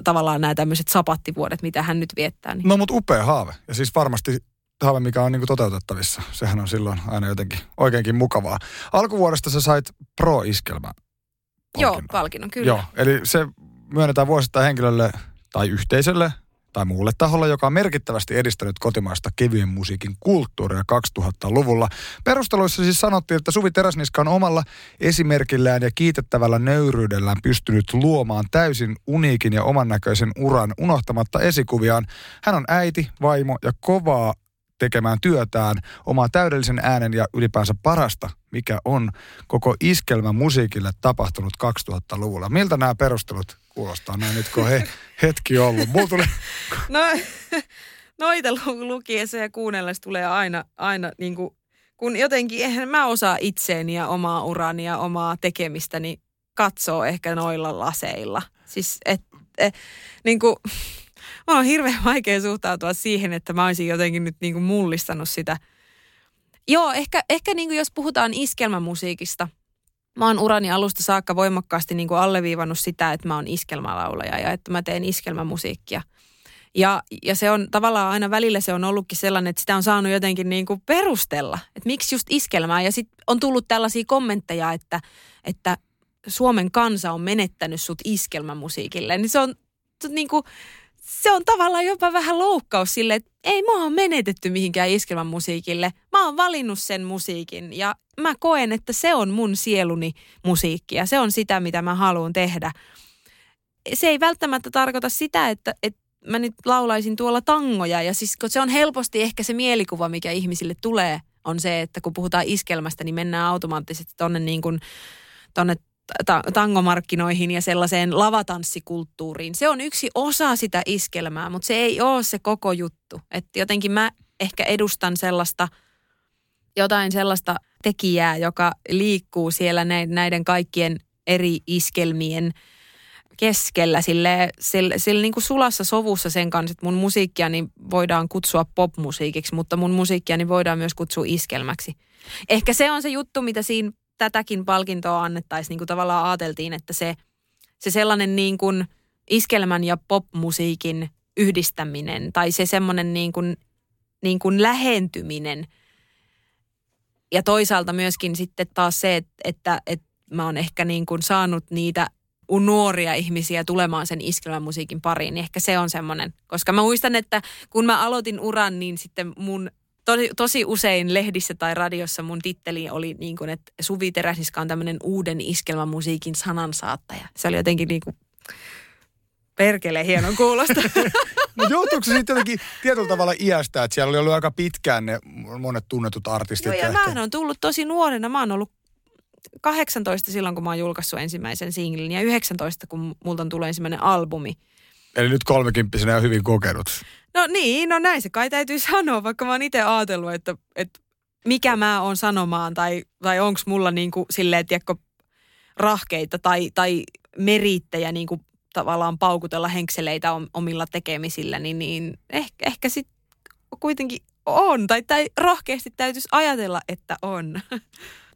[SPEAKER 2] tavallaan nämä tämmöiset sapattivuodet, mitä hän nyt viettää. Niin.
[SPEAKER 1] No mutta upea haave. Ja siis varmasti haave, mikä on niin kuin toteutettavissa. Sehän on silloin aina jotenkin oikeinkin mukavaa. Alkuvuodesta sä sait Pro-iskelmä
[SPEAKER 2] Joo, palkinnon, kyllä.
[SPEAKER 1] Joo, eli se myönnetään vuosittain henkilölle tai yhteisölle tai muulle taholle, joka on merkittävästi edistänyt kotimaista kevyen musiikin kulttuuria 2000-luvulla. Perusteluissa siis sanottiin, että Suvi Teräsniska on omalla esimerkillään ja kiitettävällä nöyryydellään pystynyt luomaan täysin uniikin ja oman näköisen uran unohtamatta esikuviaan. Hän on äiti, vaimo ja kovaa tekemään työtään, omaa täydellisen äänen ja ylipäänsä parasta, mikä on koko iskelmän musiikille tapahtunut 2000-luvulla. Miltä nämä perustelut kuulostaa näin nyt, kun he, hetki ollut? Mulla tuli... <laughs>
[SPEAKER 2] No, noita lukiessa ja kuunnellessa tulee aina, aina niin kuin, kun jotenkin eihän mä osaa itseäni ja omaa urani ja omaa tekemistäni katsoo ehkä noilla laseilla. Siis et, et, niin kuin, <laughs> Mä on hirveän vaikea suhtautua siihen, että mä olisin jotenkin nyt niin kuin mullistanut sitä. Joo, ehkä, ehkä niin kuin jos puhutaan iskelmämusiikista, mä oon urani alusta saakka voimakkaasti niin kuin alleviivannut sitä, että mä oon iskelmälaulaja ja että mä teen iskelmämusiikkia. Ja, ja se on tavallaan aina välillä se on ollutkin sellainen, että sitä on saanut jotenkin niin kuin perustella, että miksi just iskelmää. Ja sitten on tullut tällaisia kommentteja, että, että Suomen kansa on menettänyt sut iskelmämusiikille. Niin se on niin kuin, se on tavallaan jopa vähän loukkaus sille, että ei mua on menetetty mihinkään iskelmän musiikille. Mä oon valinnut sen musiikin ja mä koen, että se on mun sieluni musiikki ja se on sitä, mitä mä haluan tehdä. Se ei välttämättä tarkoita sitä, että, että mä nyt laulaisin tuolla tangoja ja siis kun se on helposti ehkä se mielikuva, mikä ihmisille tulee, on se, että kun puhutaan iskelmästä, niin mennään automaattisesti tonne niin kuin, tonne ta- tangomarkkinoihin ja sellaiseen lavatanssikulttuuriin. Se on yksi osa sitä iskelmää, mutta se ei ole se koko juttu. Että jotenkin mä ehkä edustan sellaista, jotain sellaista tekijää, joka liikkuu siellä näiden kaikkien eri iskelmien keskellä sille, sille, sille niin kuin sulassa sovussa sen kanssa, että mun musiikkiani voidaan kutsua popmusiikiksi, mutta mun musiikkiani voidaan myös kutsua iskelmäksi. Ehkä se on se juttu, mitä siinä tätäkin palkintoa annettaisiin, niin kuin tavallaan ajateltiin, että se, se sellainen niin kuin iskelmän ja popmusiikin yhdistäminen tai se semmoinen niin kuin, niin kuin lähentyminen ja toisaalta myöskin sitten taas se, että, että, että mä oon ehkä niin kuin saanut niitä nuoria ihmisiä tulemaan sen iskelmän musiikin pariin, niin ehkä se on semmoinen. Koska mä muistan, että kun mä aloitin uran, niin sitten mun tosi, tosi usein lehdissä tai radiossa mun titteli oli niin kuin, että Suvi Teräsiska on tämmöinen uuden iskelmämusiikin sanansaattaja. Se oli jotenkin niin kuin perkele hienon kuulosta. <laughs>
[SPEAKER 1] no joutuuko se sitten jotenkin tietyllä tavalla iästä, että siellä oli ollut aika pitkään ne monet tunnetut artistit?
[SPEAKER 2] Joo, ja ehkä... mä oon tullut tosi nuorena. Mä oon ollut 18 silloin, kun mä oon julkaissut ensimmäisen singlin ja 19, kun multa on tullut ensimmäinen albumi.
[SPEAKER 1] Eli nyt kolmekymppisenä ja hyvin kokenut.
[SPEAKER 2] No niin, no näin se kai täytyy <laughs> sanoa, vaikka mä oon itse ajatellut, että, että mikä mä oon sanomaan tai, tai onko mulla niin kuin silleen, tiedätkö, rahkeita tai, tai merittejä niin kuin tavallaan paukutella henkseleitä omilla tekemisillä, niin, niin ehkä, ehkä sitten kuitenkin on. Tai, tai rohkeasti täytyisi ajatella, että on. <laughs>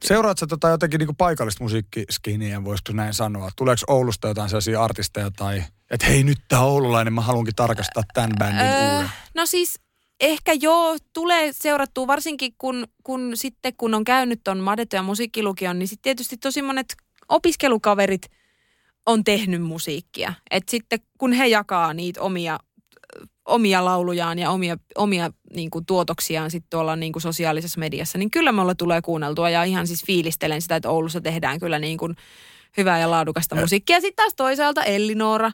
[SPEAKER 1] Seuraatko tota jotenkin niin paikallista musiikkiskiniä, voisiko näin sanoa? Tuleeko Oulusta jotain sellaisia artisteja tai, että hei nyt tämä oululainen, mä haluankin tarkastaa tämän bändin öö, uuden?
[SPEAKER 2] No siis ehkä joo, tulee seurattua varsinkin kun, kun sitten kun on käynyt ton Madeto ja musiikkilukion, niin sitten tietysti tosi monet opiskelukaverit on tehnyt musiikkia. Et sitten kun he jakaa niitä omia omia laulujaan ja omia, omia niin kuin, tuotoksiaan sitten tuolla niin kuin, sosiaalisessa mediassa, niin kyllä mulla tulee kuunneltua ja ihan siis fiilistelen sitä, että Oulussa tehdään kyllä niin kuin, hyvää ja laadukasta musiikkia. Sitten taas toisaalta Ellinora,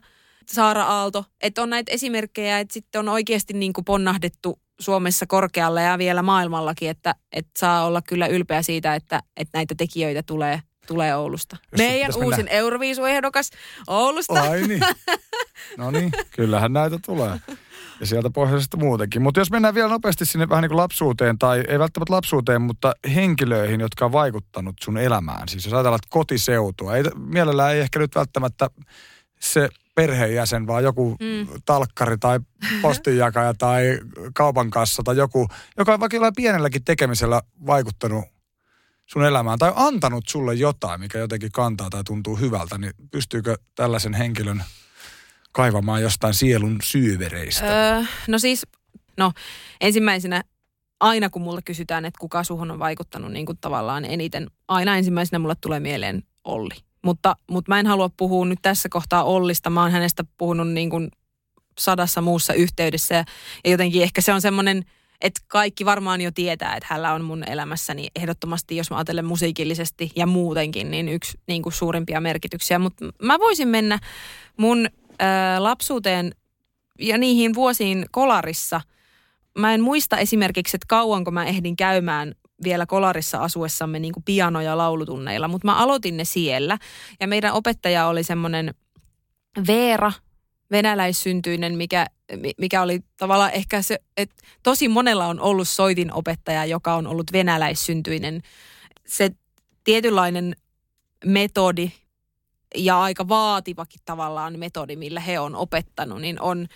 [SPEAKER 2] Saara Aalto, että on näitä esimerkkejä, että sitten on oikeasti niin kuin ponnahdettu Suomessa korkealle ja vielä maailmallakin, että, että saa olla kyllä ylpeä siitä, että, että näitä tekijöitä tulee tulee Oulusta. Jos Meidän uusin Euroviisuehdokas Oulusta.
[SPEAKER 1] Ai niin. No niin, kyllähän näitä tulee. Ja sieltä pohjoisesta muutenkin. Mutta jos mennään vielä nopeasti sinne vähän niin kuin lapsuuteen, tai ei välttämättä lapsuuteen, mutta henkilöihin, jotka on vaikuttanut sun elämään. Siis jos ajatellaan kotiseutua, ei, mielellään ei ehkä nyt välttämättä se perheenjäsen, vaan joku mm. talkkari tai postinjakaja tai kaupan kassa tai joku, joka on vaikka jollain pienelläkin tekemisellä vaikuttanut sun elämään tai antanut sulle jotain, mikä jotenkin kantaa tai tuntuu hyvältä, niin pystyykö tällaisen henkilön kaivamaan jostain sielun syyvereistä?
[SPEAKER 2] Öö, no siis, no ensimmäisenä aina kun mulle kysytään, että kuka suhun on vaikuttanut niin kuin tavallaan eniten, aina ensimmäisenä mulle tulee mieleen Olli. Mutta, mutta mä en halua puhua nyt tässä kohtaa Ollista. Mä oon hänestä puhunut niin kuin sadassa muussa yhteydessä ja, ja jotenkin ehkä se on semmoinen, että kaikki varmaan jo tietää, että hänellä on mun elämässäni ehdottomasti, jos mä ajattelen musiikillisesti ja muutenkin, niin yksi niin kuin suurimpia merkityksiä. Mutta mä voisin mennä mun ää, lapsuuteen ja niihin vuosiin kolarissa. Mä en muista esimerkiksi, että kauanko mä ehdin käymään vielä kolarissa asuessamme niin kuin piano- ja laulutunneilla, mutta mä aloitin ne siellä. Ja meidän opettaja oli semmoinen Veera, venäläissyntyinen, mikä, mikä oli tavallaan ehkä se, että tosi monella on ollut soitinopettaja, joka on ollut venäläissyntyinen. Se tietynlainen metodi ja aika vaativakin tavallaan metodi, millä he on opettanut, niin on,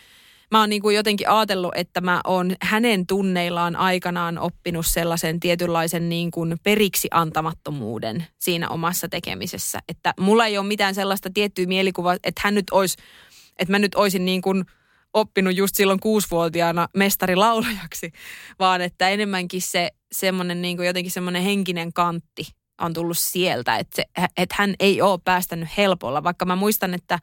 [SPEAKER 2] mä oon niin kuin jotenkin ajatellut, että mä oon hänen tunneillaan aikanaan oppinut sellaisen tietynlaisen niin kuin periksi antamattomuuden siinä omassa tekemisessä. Että mulla ei ole mitään sellaista tiettyä mielikuvaa, että hän nyt olisi että mä nyt olisin niin kuin oppinut just silloin kuusivuotiaana mestarilaulajaksi, vaan että enemmänkin se semmoinen niin kuin jotenkin semmoinen henkinen kantti on tullut sieltä, että, se, että hän ei ole päästänyt helpolla, vaikka mä muistan, että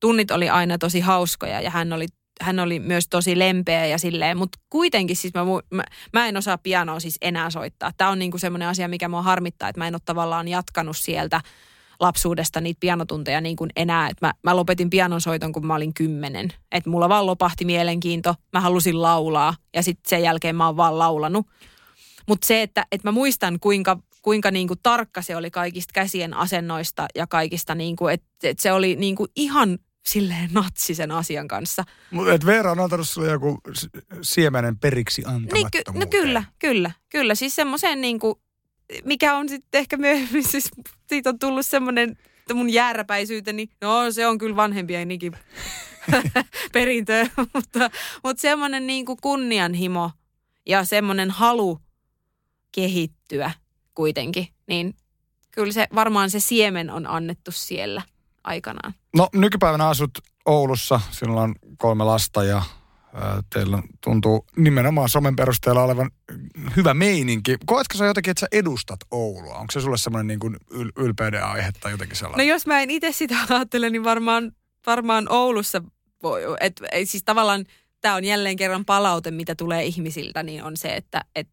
[SPEAKER 2] tunnit oli aina tosi hauskoja ja hän oli hän oli myös tosi lempeä ja silleen, mutta kuitenkin siis mä, mä, mä en osaa pianoa siis enää soittaa. Tämä on niinku semmoinen asia, mikä mua harmittaa, että mä en ole tavallaan jatkanut sieltä lapsuudesta niitä pianotunteja niin kuin enää. Et mä, mä lopetin pianonsoiton, kun mä olin kymmenen. Että mulla vaan lopahti mielenkiinto, mä halusin laulaa ja sitten sen jälkeen mä oon vaan laulanut. Mutta se, että, että mä muistan kuinka, kuinka niin kuin tarkka se oli kaikista käsien asennoista ja kaikista, niin kuin, että, että se oli niin kuin ihan silleen natsi sen asian kanssa.
[SPEAKER 1] Mutta et Veera on antanut sulle joku siemenen periksi antamattomuuteen. Niin, ky-
[SPEAKER 2] no kyllä, kyllä, kyllä. Siis semmoiseen niin kuin mikä on sitten ehkä myöhemmin, <laughs> siis siitä on tullut semmoinen, mun jääräpäisyyteni, no se on kyllä vanhempienikin <laughs> perintö, <laughs> mutta, mutta semmoinen niin kuin kunnianhimo ja semmoinen halu kehittyä kuitenkin, niin kyllä se varmaan se siemen on annettu siellä aikanaan.
[SPEAKER 1] No nykypäivänä asut Oulussa, sinulla on kolme lasta ja teillä tuntuu nimenomaan somen perusteella olevan hyvä meininki. Koetko sä jotenkin, että sä edustat Oulua? Onko se sulle semmoinen niin kuin yl- ylpeyden aihe tai jotenkin sellainen?
[SPEAKER 2] No jos mä en itse sitä <laughs> ajattele, niin varmaan, varmaan Oulussa voi, et, et, siis tavallaan tämä on jälleen kerran palaute, mitä tulee ihmisiltä, niin on se, että et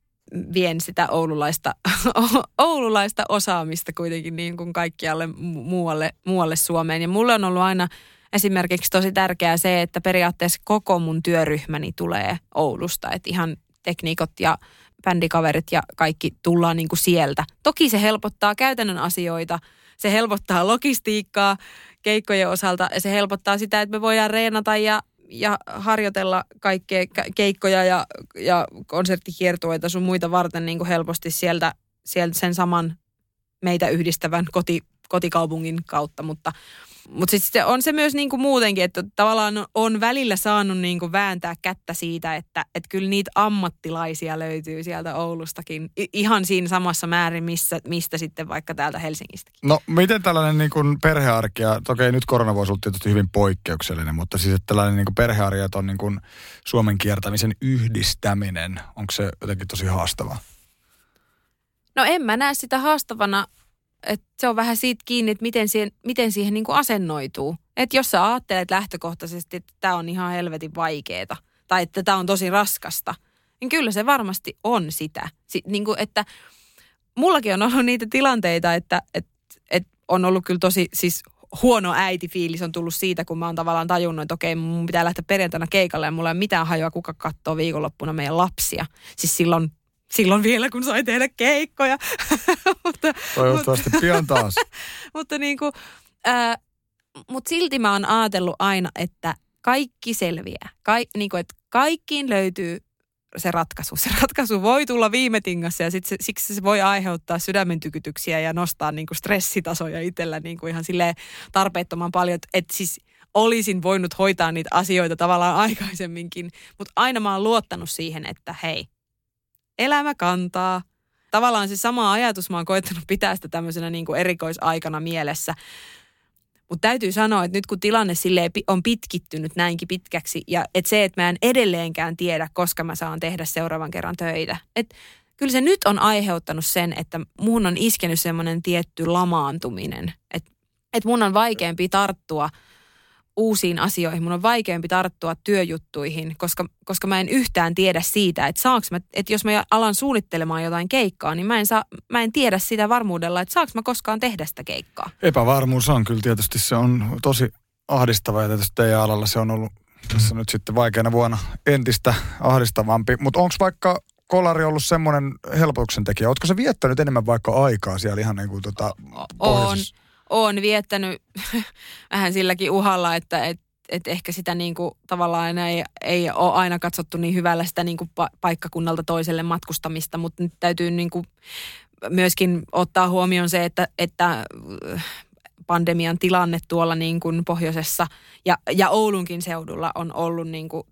[SPEAKER 2] vien sitä oululaista, <laughs> oululaista osaamista kuitenkin niin kuin kaikkialle muualle, muualle Suomeen. Ja mulle on ollut aina esimerkiksi tosi tärkeää se, että periaatteessa koko mun työryhmäni tulee Oulusta. Että ihan tekniikot ja bändikaverit ja kaikki tullaan niin kuin sieltä. Toki se helpottaa käytännön asioita, se helpottaa logistiikkaa keikkojen osalta ja se helpottaa sitä, että me voidaan reenata ja, ja harjoitella kaikkea keikkoja ja, ja konserttikiertueita sun muita varten niin kuin helposti sieltä, sieltä sen saman meitä yhdistävän koti, kotikaupungin kautta, mutta mutta sitten on se myös niinku muutenkin, että tavallaan on välillä saanut niinku vääntää kättä siitä, että et kyllä niitä ammattilaisia löytyy sieltä Oulustakin ihan siinä samassa määrin, missä, mistä sitten vaikka täältä Helsingistäkin.
[SPEAKER 1] No miten tällainen niinku perhearki, ja toki nyt korona voisi olla tietysti hyvin poikkeuksellinen, mutta siis että tällainen niinku perhearki ja on niinku Suomen kiertämisen yhdistäminen, onko se jotenkin tosi haastavaa?
[SPEAKER 2] No en mä näe sitä haastavana että se on vähän siitä kiinni, että miten siihen, miten siihen niin kuin asennoituu. Että jos sä ajattelet lähtökohtaisesti, että tämä on ihan helvetin vaikeeta tai että tämä on tosi raskasta, niin kyllä se varmasti on sitä. Si, niin kuin, että mullakin on ollut niitä tilanteita, että, että, että on ollut kyllä tosi siis huono äitifiilis on tullut siitä, kun mä oon tavallaan tajunnut, että okei, mun pitää lähteä perjantaina keikalle ja mulla ei ole mitään hajoa, kuka katsoo viikonloppuna meidän lapsia. Siis silloin silloin vielä, kun sai tehdä keikkoja. <laughs>
[SPEAKER 1] mutta, Toivottavasti mutta, pian taas. <laughs>
[SPEAKER 2] mutta niin kuin, äh, mutta silti mä oon ajatellut aina, että kaikki selviää. Ka, niin kuin, että kaikkiin löytyy se ratkaisu. Se ratkaisu voi tulla viime tingassa ja sit se, siksi se voi aiheuttaa sydämen tykytyksiä ja nostaa niin kuin stressitasoja itsellä niin kuin ihan silleen tarpeettoman paljon. Että et siis olisin voinut hoitaa niitä asioita tavallaan <laughs> aikaisemminkin, mutta aina mä oon luottanut siihen, että hei, elämä kantaa. Tavallaan se sama ajatus mä oon koettanut pitää sitä tämmöisenä niin kuin erikoisaikana mielessä. Mutta täytyy sanoa, että nyt kun tilanne on pitkittynyt näinkin pitkäksi ja että se, että mä en edelleenkään tiedä, koska mä saan tehdä seuraavan kerran töitä. Että kyllä se nyt on aiheuttanut sen, että muun on iskenyt semmoinen tietty lamaantuminen. Että että mun on vaikeampi tarttua – uusiin asioihin. Mun on vaikeampi tarttua työjuttuihin, koska, koska mä en yhtään tiedä siitä, että saaks mä, että jos mä alan suunnittelemaan jotain keikkaa, niin mä en, saa, mä en tiedä sitä varmuudella, että saaks mä koskaan tehdä sitä keikkaa.
[SPEAKER 1] Epävarmuus on kyllä tietysti, se on tosi ahdistava ja tietysti teidän alalla se on ollut tässä nyt sitten vaikeana vuonna entistä ahdistavampi. Mutta onko vaikka kolari ollut semmoinen helpotuksen tekijä? Oletko se viettänyt enemmän vaikka aikaa siellä ihan niin kuin tota
[SPEAKER 2] On on viettänyt <laughs> vähän silläkin uhalla, että et, et ehkä sitä niin kuin, tavallaan ei, ei ole aina katsottu niin hyvällä sitä niin kuin paikkakunnalta toiselle matkustamista, mutta nyt täytyy niin myöskin ottaa huomioon se, että, että äh, pandemian tilanne tuolla niin kuin pohjoisessa ja, ja Oulunkin seudulla on ollut niin kuin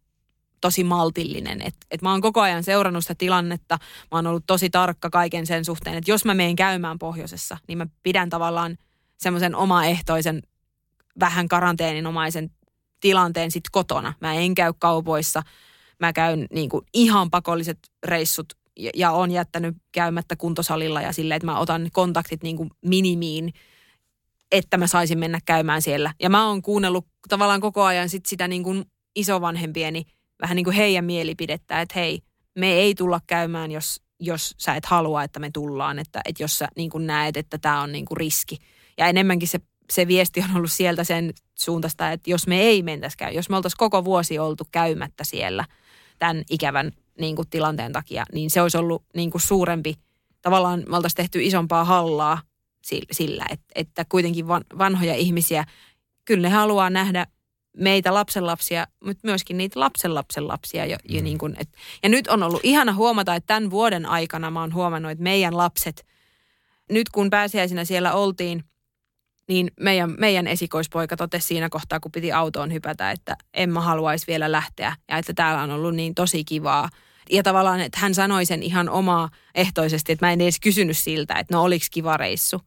[SPEAKER 2] tosi maltillinen. Et, et mä oon koko ajan seurannut sitä tilannetta. Mä oon ollut tosi tarkka kaiken sen suhteen, että jos mä menen käymään pohjoisessa, niin mä pidän tavallaan – semmoisen omaehtoisen, vähän karanteeninomaisen tilanteen sitten kotona. Mä en käy kaupoissa, mä käyn niin kuin ihan pakolliset reissut ja, ja on jättänyt käymättä kuntosalilla ja silleen, että mä otan kontaktit niin kuin minimiin, että mä saisin mennä käymään siellä. Ja mä oon kuunnellut tavallaan koko ajan sit sitä niin kuin isovanhempieni, vähän niin kuin heidän mielipidettä, että hei, me ei tulla käymään, jos, jos sä et halua, että me tullaan, että, että jos sä niin kuin näet, että tämä on niin kuin riski – ja enemmänkin se, se viesti on ollut sieltä sen suuntaista, että jos me ei mentäskään, jos me oltaisiin koko vuosi oltu käymättä siellä tämän ikävän niin kuin, tilanteen takia, niin se olisi ollut niin kuin, suurempi, tavallaan me oltaisiin tehty isompaa hallaa sillä, että, että kuitenkin vanhoja ihmisiä, kyllä ne haluaa nähdä meitä lapsenlapsia, mutta myöskin niitä lapsenlapsenlapsia. Jo, mm. jo niin kuin, et, ja nyt on ollut ihana huomata, että tämän vuoden aikana mä oon huomannut, että meidän lapset, nyt kun pääsiäisinä siellä oltiin, niin meidän, meidän esikoispoika totesi siinä kohtaa, kun piti autoon hypätä, että en mä haluaisi vielä lähteä ja että täällä on ollut niin tosi kivaa. Ja tavallaan, että hän sanoi sen ihan omaa ehtoisesti, että mä en edes kysynyt siltä, että no oliks kiva reissu,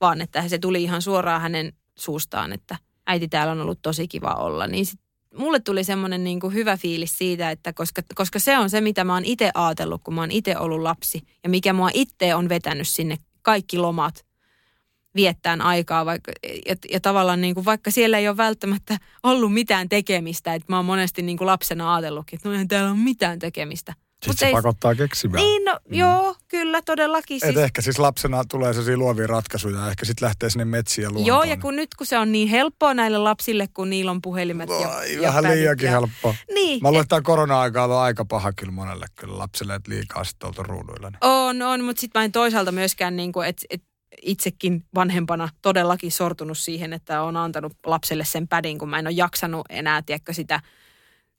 [SPEAKER 2] vaan että se tuli ihan suoraan hänen suustaan, että äiti täällä on ollut tosi kiva olla. Niin sit mulle tuli semmoinen niin kuin hyvä fiilis siitä, että koska, koska se on se, mitä mä oon itse ajatellut, kun mä oon itse ollut lapsi ja mikä mua itse on vetänyt sinne kaikki lomat – viettään aikaa. Vaikka, ja, ja tavallaan niin kuin, vaikka siellä ei ole välttämättä ollut mitään tekemistä, että mä oon monesti niin kuin lapsena ajatellutkin, että no ei täällä ole mitään tekemistä.
[SPEAKER 1] Sitten se ei, pakottaa keksimään.
[SPEAKER 2] Niin, no, mm. joo, kyllä, todellakin.
[SPEAKER 1] Siis. Et ehkä siis lapsena tulee sellaisia luovia ratkaisuja, ehkä sitten lähtee sinne metsiä luontoon.
[SPEAKER 2] Joo, ja kun nyt kun se on niin helppoa näille lapsille, kun niillä on puhelimet no,
[SPEAKER 1] ja, ja Vähän liiankin ja... helppoa. Niin. Mä luulen, että korona-aika on aika paha kyllä monelle kyllä lapsille, että liikaa sitten oltu ruuduilla. Niin.
[SPEAKER 2] On, on, mutta sitten mä en toisaalta myöskään, niin kuin, että et itsekin vanhempana todellakin sortunut siihen, että on antanut lapselle sen pädin, kun mä en ole jaksanut enää, tiedätkö, sitä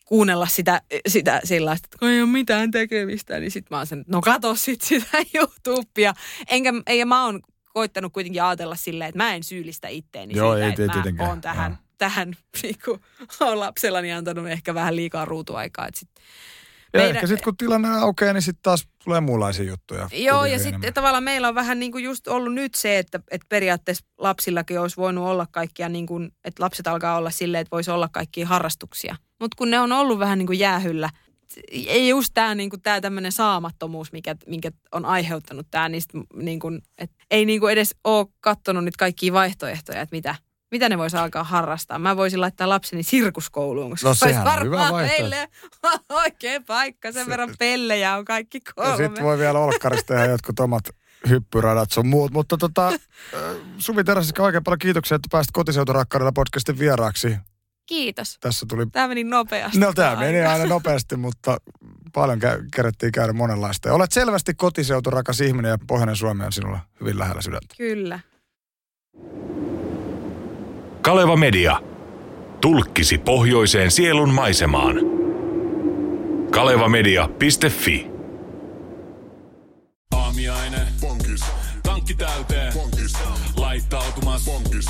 [SPEAKER 2] kuunnella sitä, sitä sellaista, että kun ei ole mitään tekemistä, niin sitten mä oon sen, no kato sit sitä <laughs> YouTubea. Enkä, eikä mä oon koittanut kuitenkin ajatella silleen, että mä en syyllistä itteeni
[SPEAKER 1] Joo,
[SPEAKER 2] siitä,
[SPEAKER 1] ei,
[SPEAKER 2] että
[SPEAKER 1] ei,
[SPEAKER 2] mä oon tähän, tähän <laughs> niin kuin, on lapsellani antanut ehkä vähän liikaa ruutuaikaa. Että sit
[SPEAKER 1] ja meidän... ehkä sitten kun tilanne aukeaa, niin sitten taas tulee muunlaisia juttuja.
[SPEAKER 2] Joo, ja sitten tavallaan meillä on vähän niin kuin just ollut nyt se, että, että periaatteessa lapsillakin olisi voinut olla kaikkia, niin kuin, että lapset alkaa olla silleen, että voisi olla kaikkia harrastuksia. Mutta kun ne on ollut vähän niin kuin jäähyllä, ei just tämä niin tää tämmöinen saamattomuus, mikä, minkä on aiheuttanut tämä, niin, niin kuin, että ei niin kuin edes ole katsonut nyt kaikkia vaihtoehtoja, että mitä, mitä ne voisi alkaa harrastaa? Mä voisin laittaa lapseni sirkuskouluun, koska
[SPEAKER 1] no,
[SPEAKER 2] se olisi
[SPEAKER 1] varmaan
[SPEAKER 2] meille <laughs> oikein paikka. Sen se, verran pellejä on kaikki kolme.
[SPEAKER 1] Sitten voi vielä olkkarista tehdä jotkut omat hyppyradat sun muut. Mutta tota, <laughs> Suvi Teräsiska, oikein paljon kiitoksia, että pääsit kotiseuturakkaudella podcastin vieraaksi.
[SPEAKER 2] Kiitos.
[SPEAKER 1] Tässä tuli...
[SPEAKER 2] Tämä meni nopeasti.
[SPEAKER 1] No tämä meni aina <laughs> nopeasti, mutta paljon kä- kerättiin käydä monenlaista. Ja olet selvästi kotiseuturakas ihminen ja Pohjoinen Suomi on sinulla hyvin lähellä sydäntä.
[SPEAKER 2] Kyllä.
[SPEAKER 3] Kaleva Media. Tulkkisi pohjoiseen sielun maisemaan. Kalevamedia.fi
[SPEAKER 4] Aamiaine. Bonkis. Tankki täyteen. Bonkis. Laittautumas. Bonkis.